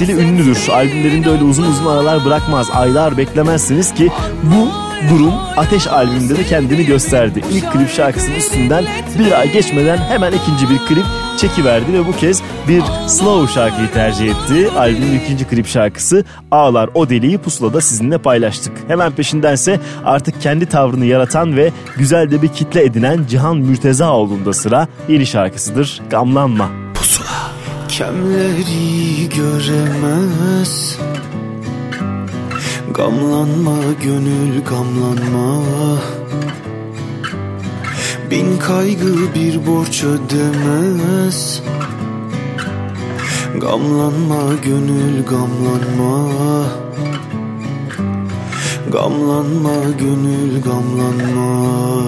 klip çekmesiyle ünlüdür. Albümlerinde öyle uzun uzun aralar bırakmaz. Aylar beklemezsiniz ki bu durum Ateş albümünde de kendini gösterdi. İlk klip şarkısının üstünden bir ay geçmeden hemen ikinci bir klip çekiverdi ve bu kez bir slow şarkıyı tercih etti. Albümün ikinci klip şarkısı Ağlar O Deliği Pusula'da sizinle paylaştık. Hemen peşindense artık kendi tavrını yaratan ve güzel de bir kitle edinen Cihan Mürtezaoğlu'nda sıra yeni şarkısıdır Gamlanma. Kemleri göremez. Gamlanma gönül gamlanma. Bin kaygı bir borç ödemez. Gamlanma gönül gamlanma. Gamlanma gönül gamlanma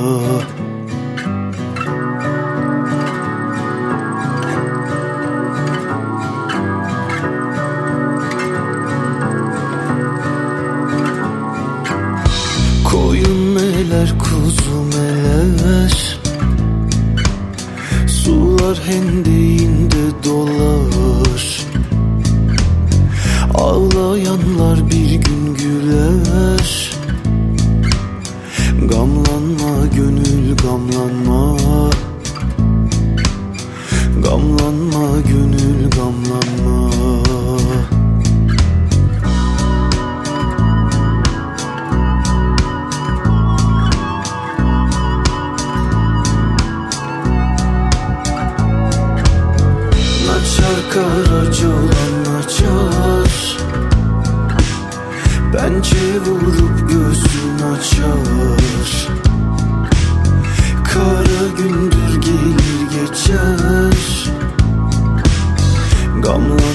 meler kuzu meler Sular hendeğinde dolar. Ağlayanlar bir gün güler. Gamlanma gönül gamlanma. Gamlanma gönül Gamlanma gönül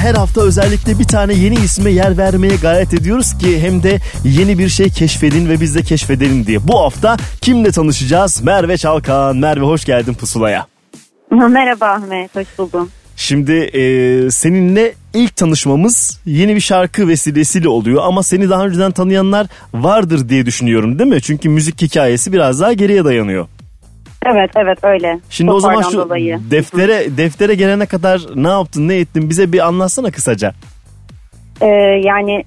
her hafta özellikle bir tane yeni isme yer vermeye gayret ediyoruz ki hem de yeni bir şey keşfedin ve biz de keşfedelim diye. Bu hafta kimle tanışacağız? Merve Çalkan. Merve hoş geldin Pusula'ya. Merhaba Ahmet, hoş buldum. Şimdi e, seninle ilk tanışmamız yeni bir şarkı vesilesiyle oluyor ama seni daha önceden tanıyanlar vardır diye düşünüyorum değil mi? Çünkü müzik hikayesi biraz daha geriye dayanıyor. Evet, evet öyle. Şimdi o zaman şu dolayı. deftere deftere gelene kadar ne yaptın ne ettin bize bir anlatsana kısaca. Ee, yani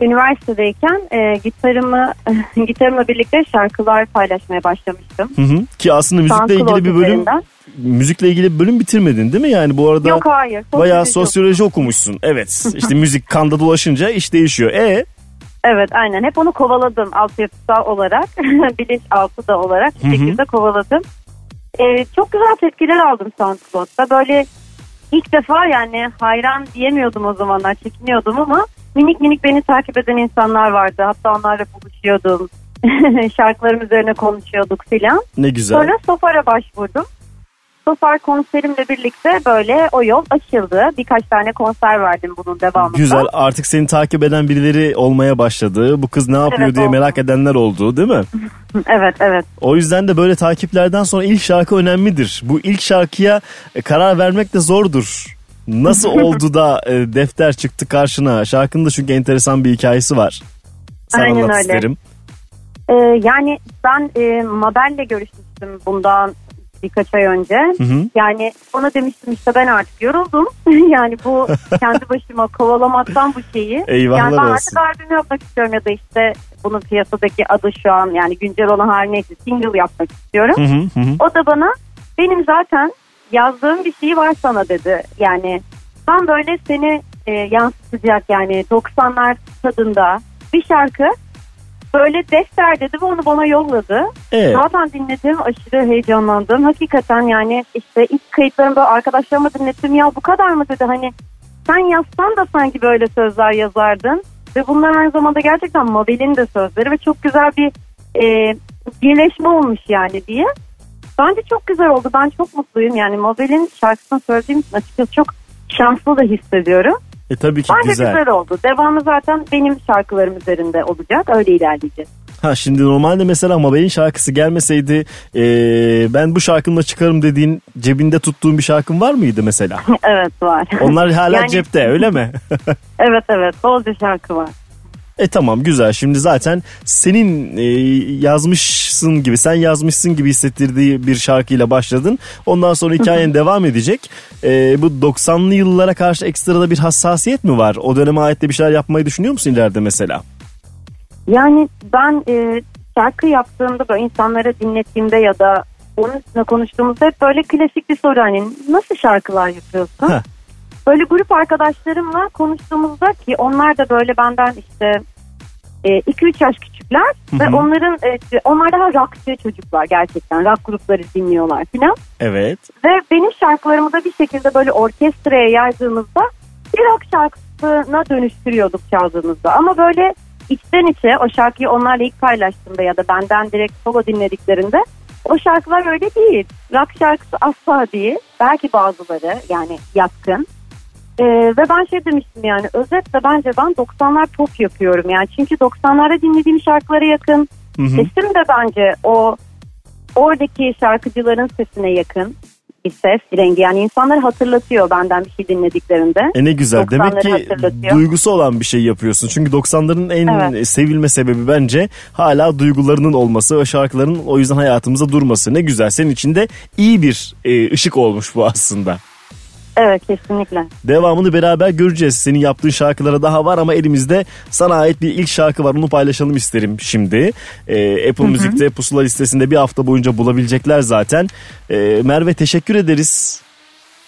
üniversitedeyken e, gitarımı [LAUGHS] gitarımla birlikte şarkılar paylaşmaya başlamıştım. Hı hı. Ki aslında müzikle ilgili bir bölüm üzerinden. müzikle ilgili bir bölüm bitirmedin değil mi? Yani bu arada Yok hayır. bayağı sosyoloji sosyoloji okumuşsun. Evet. [LAUGHS] İşte müzik kanda dolaşınca iş değişiyor. E Evet aynen hep onu kovaladım altyapısal olarak [LAUGHS] bilinçaltı da olarak bir şekilde kovaladım. Ee, çok güzel tepkiler aldım SoundCloud'da böyle ilk defa yani hayran diyemiyordum o zamanlar çekiniyordum ama minik minik beni takip eden insanlar vardı hatta onlarla buluşuyordum [LAUGHS] şarkılarım üzerine konuşuyorduk filan. ne güzel. Sonra Sofar'a başvurdum. Sofar konserimle birlikte böyle o yol açıldı. Birkaç tane konser verdim bunun devamında. Güzel artık seni takip eden birileri olmaya başladı. Bu kız ne yapıyor Evet, diye oldu. merak edenler oldu değil mi? [LAUGHS] evet evet. O yüzden de böyle takiplerden sonra ilk şarkı önemlidir. Bu ilk şarkıya e, karar vermek de zordur. Nasıl [LAUGHS] oldu da e, defter çıktı karşına? Şarkının da çünkü enteresan bir hikayesi var. Sen Aynen anlat öyle. isterim. Ee, yani ben e, Mabel'le görüşmüştüm bundan birkaç ay önce. Hı hı. Yani ona demiştim işte ben artık yoruldum. [LAUGHS] yani bu kendi başıma kovalamaktan bu şeyi. [LAUGHS] Eyvahlar yani ben olsun. artık albüm yapmak istiyorum ya da işte bunun piyasadaki adı şu an yani güncel olan hali neyse single yapmak istiyorum. Hı hı, hı. O da bana benim zaten yazdığım bir şey var sana dedi. Yani ben böyle seni e, yansıtacak yani 90'lar tadında bir şarkı böyle defter dedi ve onu bana yolladı. Evet. Zaten dinledim aşırı heyecanlandım. Hakikaten yani işte ilk kayıtlarımı böyle arkadaşlarıma dinlettim ya bu kadar mı dedi hani sen yazsan da sanki böyle sözler yazardın. Ve bunlar aynı zamanda gerçekten Mabel'in de sözleri ve çok güzel bir e, birleşme olmuş yani diye. Bence çok güzel oldu. Ben çok mutluyum. Yani Mabel'in şarkısını söylediğim için açıkçası çok şanslı da hissediyorum. E tabii ki Bence güzel. güzel. oldu. Devamı zaten benim şarkılarım üzerinde olacak. Öyle ilerleyeceğiz. Ha şimdi normalde mesela Mabel'in şarkısı gelmeseydi e, ben bu şarkımla çıkarım dediğin cebinde tuttuğun bir şarkın var mıydı mesela? [LAUGHS] evet var. Onlar hala Yani- cepte öyle mi? [LAUGHS] Evet evet. Bolca şarkı var. E tamam güzel. Şimdi zaten senin e, yazmışsın gibi, sen yazmışsın gibi hissettirdiği bir şarkıyla başladın. Ondan sonra hikayen devam edecek. E, bu 90'lı yıllara karşı ekstrada bir hassasiyet mi var? O döneme ait de bir şeyler yapmayı düşünüyor musun ileride mesela? Yani ben e, şarkı yaptığımda böyle insanlara dinlettiğimde ya da onun üstüne konuştuğumuzda hep böyle klasik bir soru hani nasıl şarkılar yapıyorsun? Heh. Böyle grup arkadaşlarımla konuştuğumuzda ki onlar da böyle benden işte 2-3 yaş küçükler Hı ve onların e, onlar daha rockçı çocuklar gerçekten rock grupları dinliyorlar filan. Evet. Ve benim şarkılarımı da bir şekilde böyle orkestraya yaydığımızda bir rock şarkısına dönüştürüyorduk çaldığımızda. Ama böyle içten içe o şarkıyı onlarla ilk paylaştığımda ya da benden direkt solo dinlediklerinde o şarkılar öyle değil. Rock şarkısı asla değil. Belki bazıları yani yatkın. Ee, ve ben şey demiştim yani özetle bence ben 90'lar pop yapıyorum yani çünkü 90'larda dinlediğim şarkılara yakın. Hı hı. Sesim de bence o oradaki şarkıcıların sesine yakın bir ses rengi yani insanları hatırlatıyor benden bir şey dinlediklerinde. E ne güzel. Demek 90'ları ki duygusu olan bir şey yapıyorsun. Çünkü 90'ların en Evet. sevilme sebebi bence hala duygularının olması ve şarkıların o yüzden hayatımızda durması. Ne güzel. Senin için de iyi bir e, ışık olmuş bu aslında. Evet kesinlikle. Devamını beraber göreceğiz. Senin yaptığın şarkılara daha var ama elimizde sana ait bir ilk şarkı var. Onu paylaşalım isterim şimdi. Ee, Apple Hı hı. Müzik'te pusula listesinde bir hafta boyunca bulabilecekler zaten. Ee, Merve teşekkür ederiz.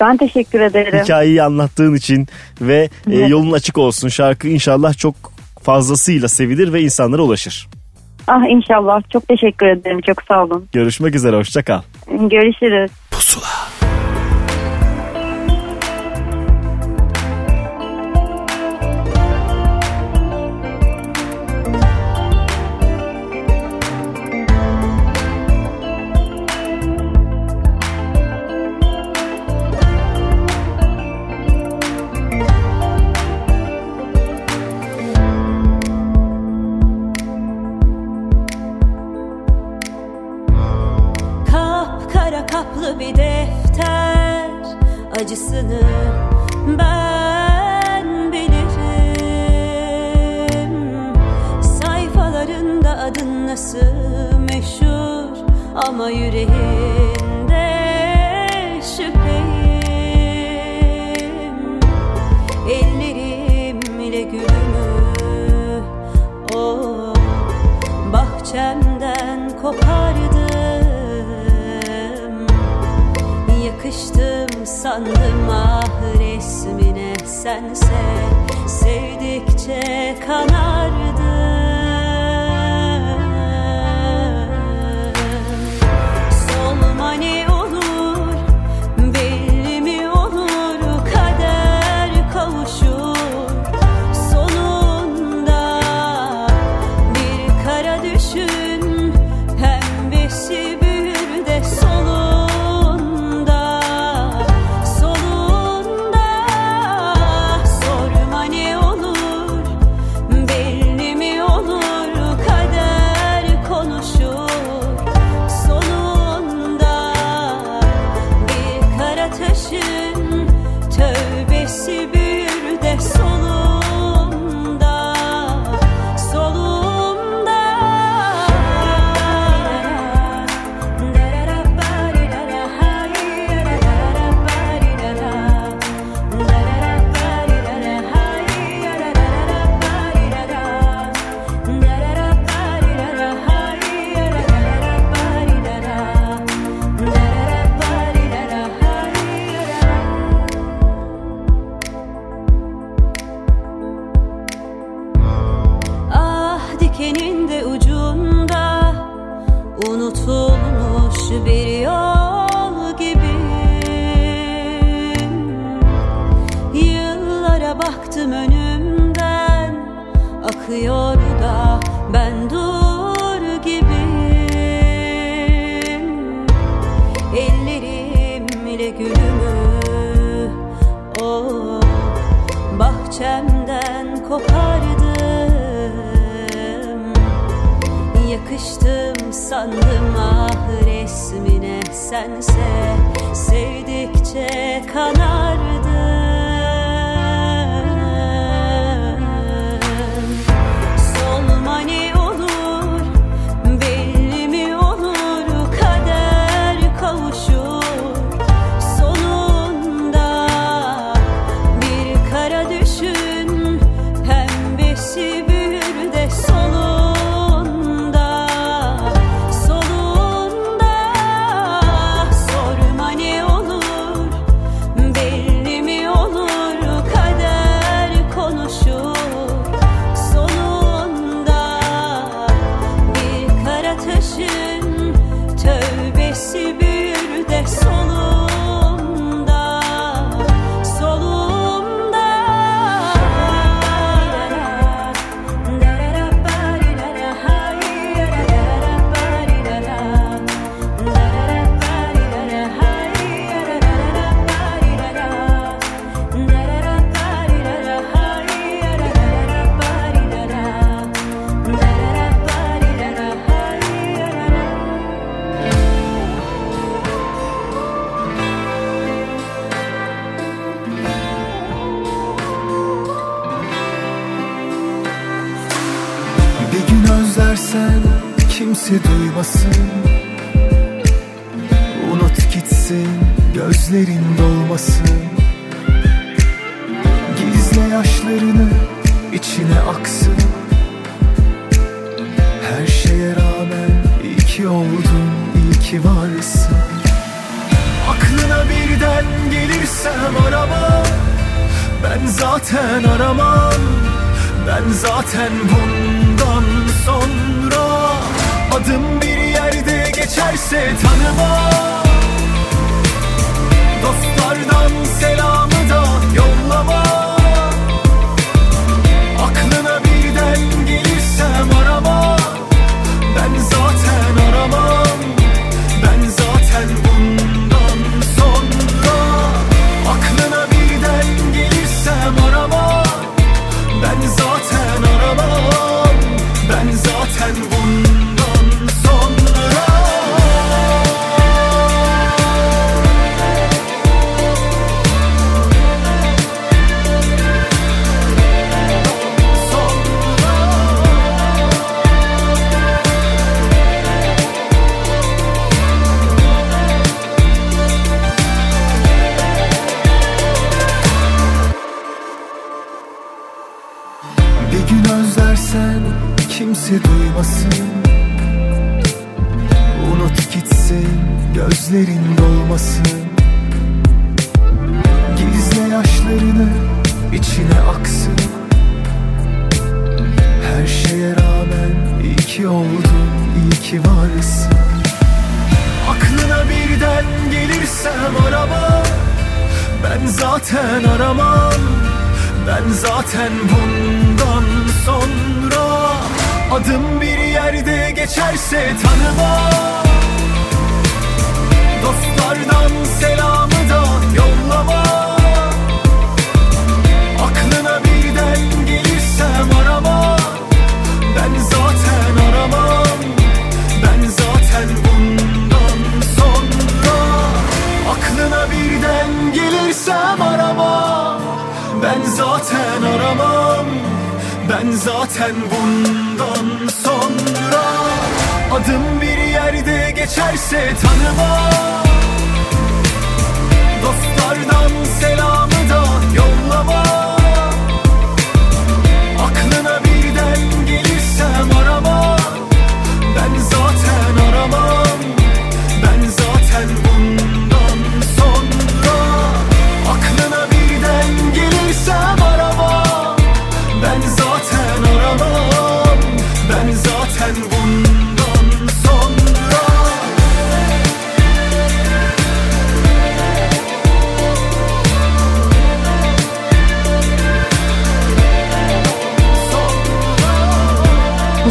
Ben teşekkür ederim. Hikayeyi anlattığın için ve e, yolun açık olsun. Şarkı inşallah çok fazlasıyla sevilir ve insanlara ulaşır. Ah inşallah çok teşekkür ederim çok sağ olun. Görüşmek üzere hoşça kal. Görüşürüz.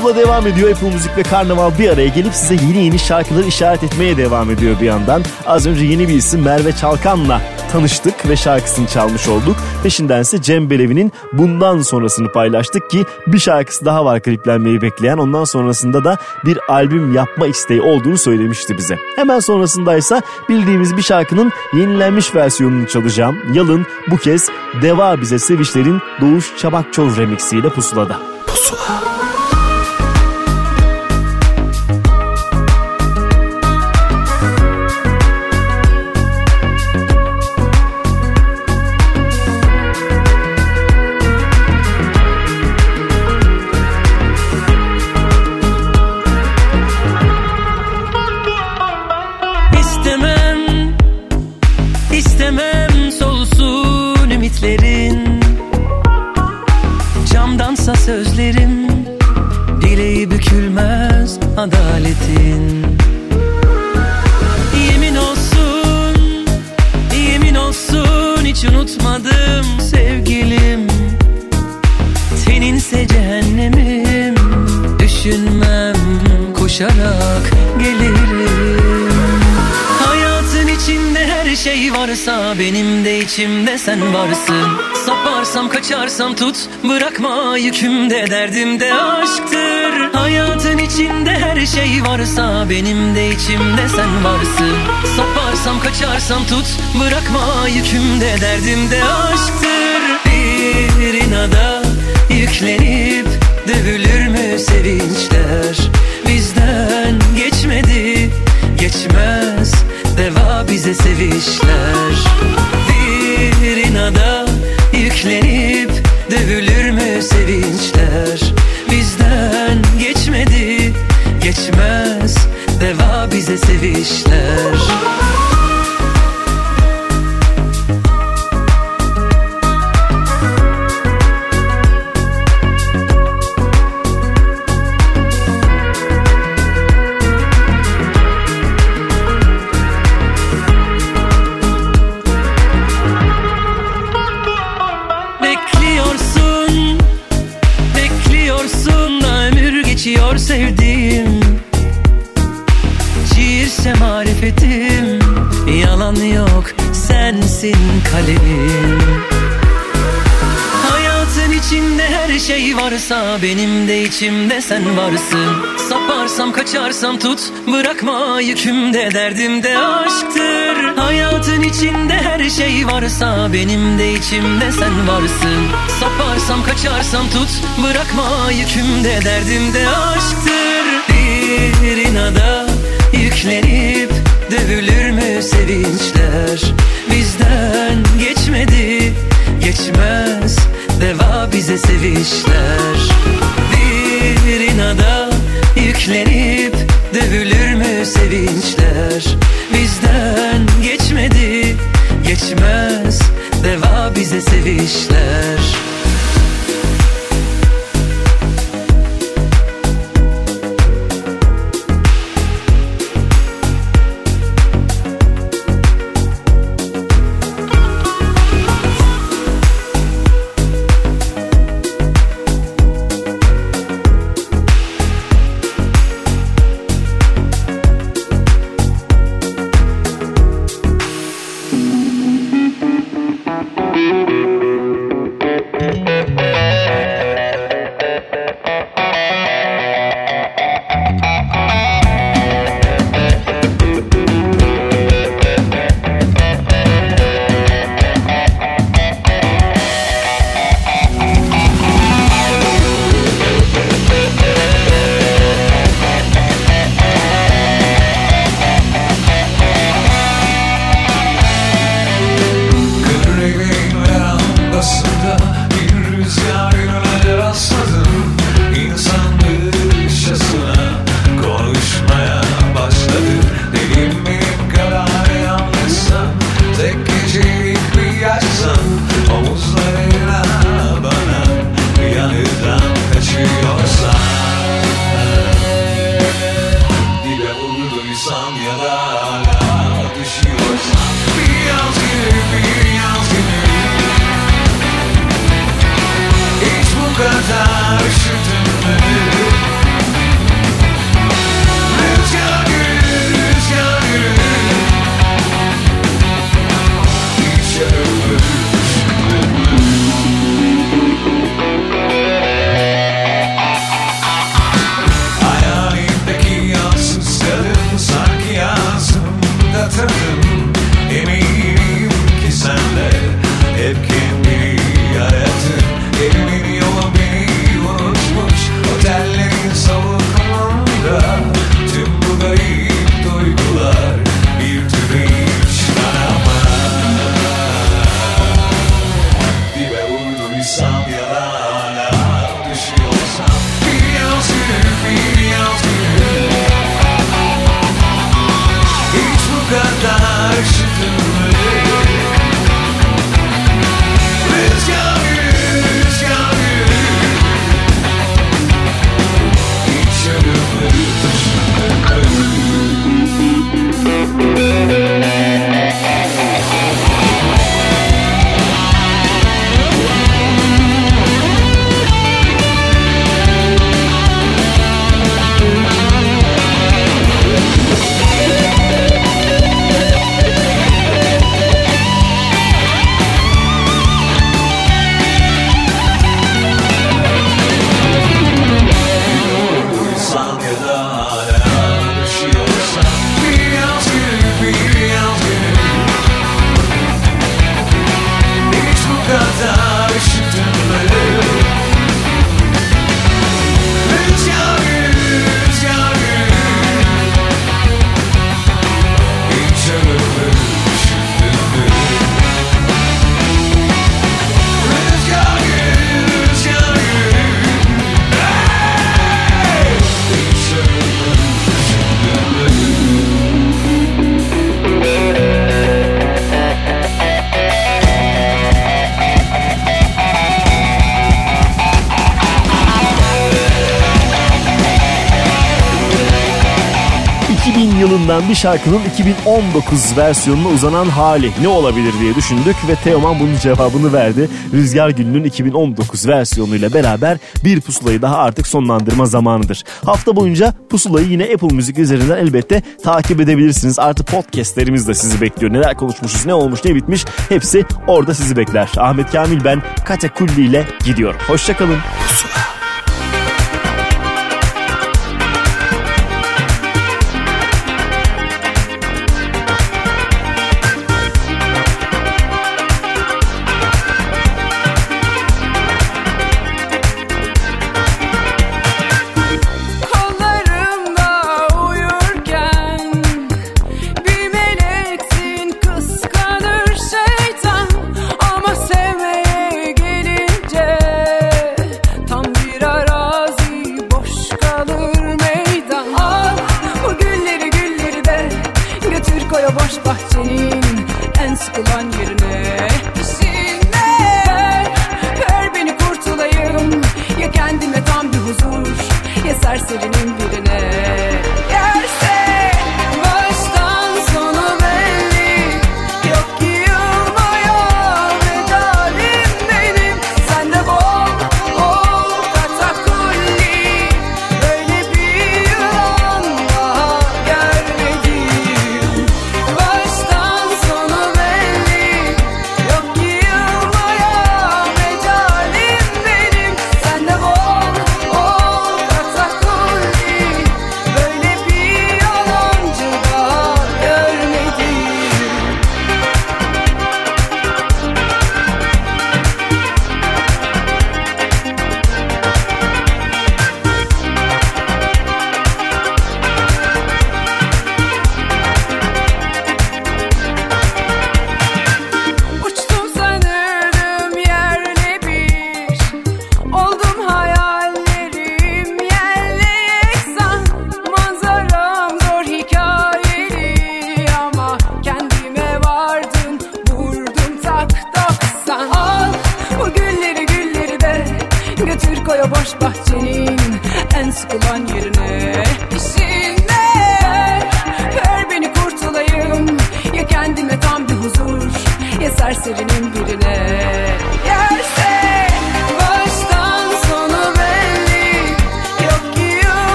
Pusula devam ediyor. Apple Müzik ve Karnaval bir araya gelip size yeni yeni şarkıları işaret etmeye devam ediyor bir yandan. Az önce yeni bir isim Merve Çalkan'la tanıştık ve şarkısını çalmış olduk. Peşindense Cem Belevi'nin bundan sonrasını paylaştık ki bir şarkısı daha var kliplenmeyi bekleyen. Ondan sonrasında da bir albüm yapma isteği olduğunu söylemişti bize. Hemen sonrasındaysa bildiğimiz bir şarkının yenilenmiş versiyonunu çalacağım. Yalın bu kez Deva Bize Sevişler'in Doğuş Çabakçol remixiyle Pusula'da. Pusula. Sen varsın. Saparsam kaçarsam tut. Bırakma yükümde derdimde aşktır. Hayatın içinde her şey varsa benim de içimde sen varsın. Saparsam kaçarsam tut. Bırakma yükümde derdimde aşktır. Bir inada yüklenip dövülür mü sevinçler? Bizden geçmedi geçmez. Deva bize sevişler Bir inada yüklenip dövülür mü sevinçler? Bizden geçmedi geçmez. Deva bize sevişler varsa benim de içimde sen varsın. Saparsam kaçarsam tut bırakma yükümde derdimde aşktır. Hayatın içinde her şey varsa benim de içimde sen varsın. Saparsam kaçarsam tut bırakma yükümde derdimde aşktır. Bir inada yüklenip dövülür mü sevinçler? Bizden geçmedi geçmez Deva bize sevişler. Bir inada yüklenip dövülür mü sevinçler? Bizden geçmedi geçmez. Deva bize sevişler. şarkının 2019 versiyonuna uzanan hali ne olabilir diye düşündük ve Teoman bunun cevabını verdi. Rüzgar Gül'ünün 2019 versiyonuyla beraber bir pusulayı daha artık sonlandırma zamanıdır. Hafta boyunca pusulayı yine Apple Müzik üzerinden elbette takip edebilirsiniz. Artı podcastlerimiz de sizi bekliyor. Neler konuşmuşuz, ne olmuş, ne bitmiş hepsi orada sizi bekler. Ahmet Kamil ben Kate Kulli ile gidiyorum. Hoşçakalın. Pusula.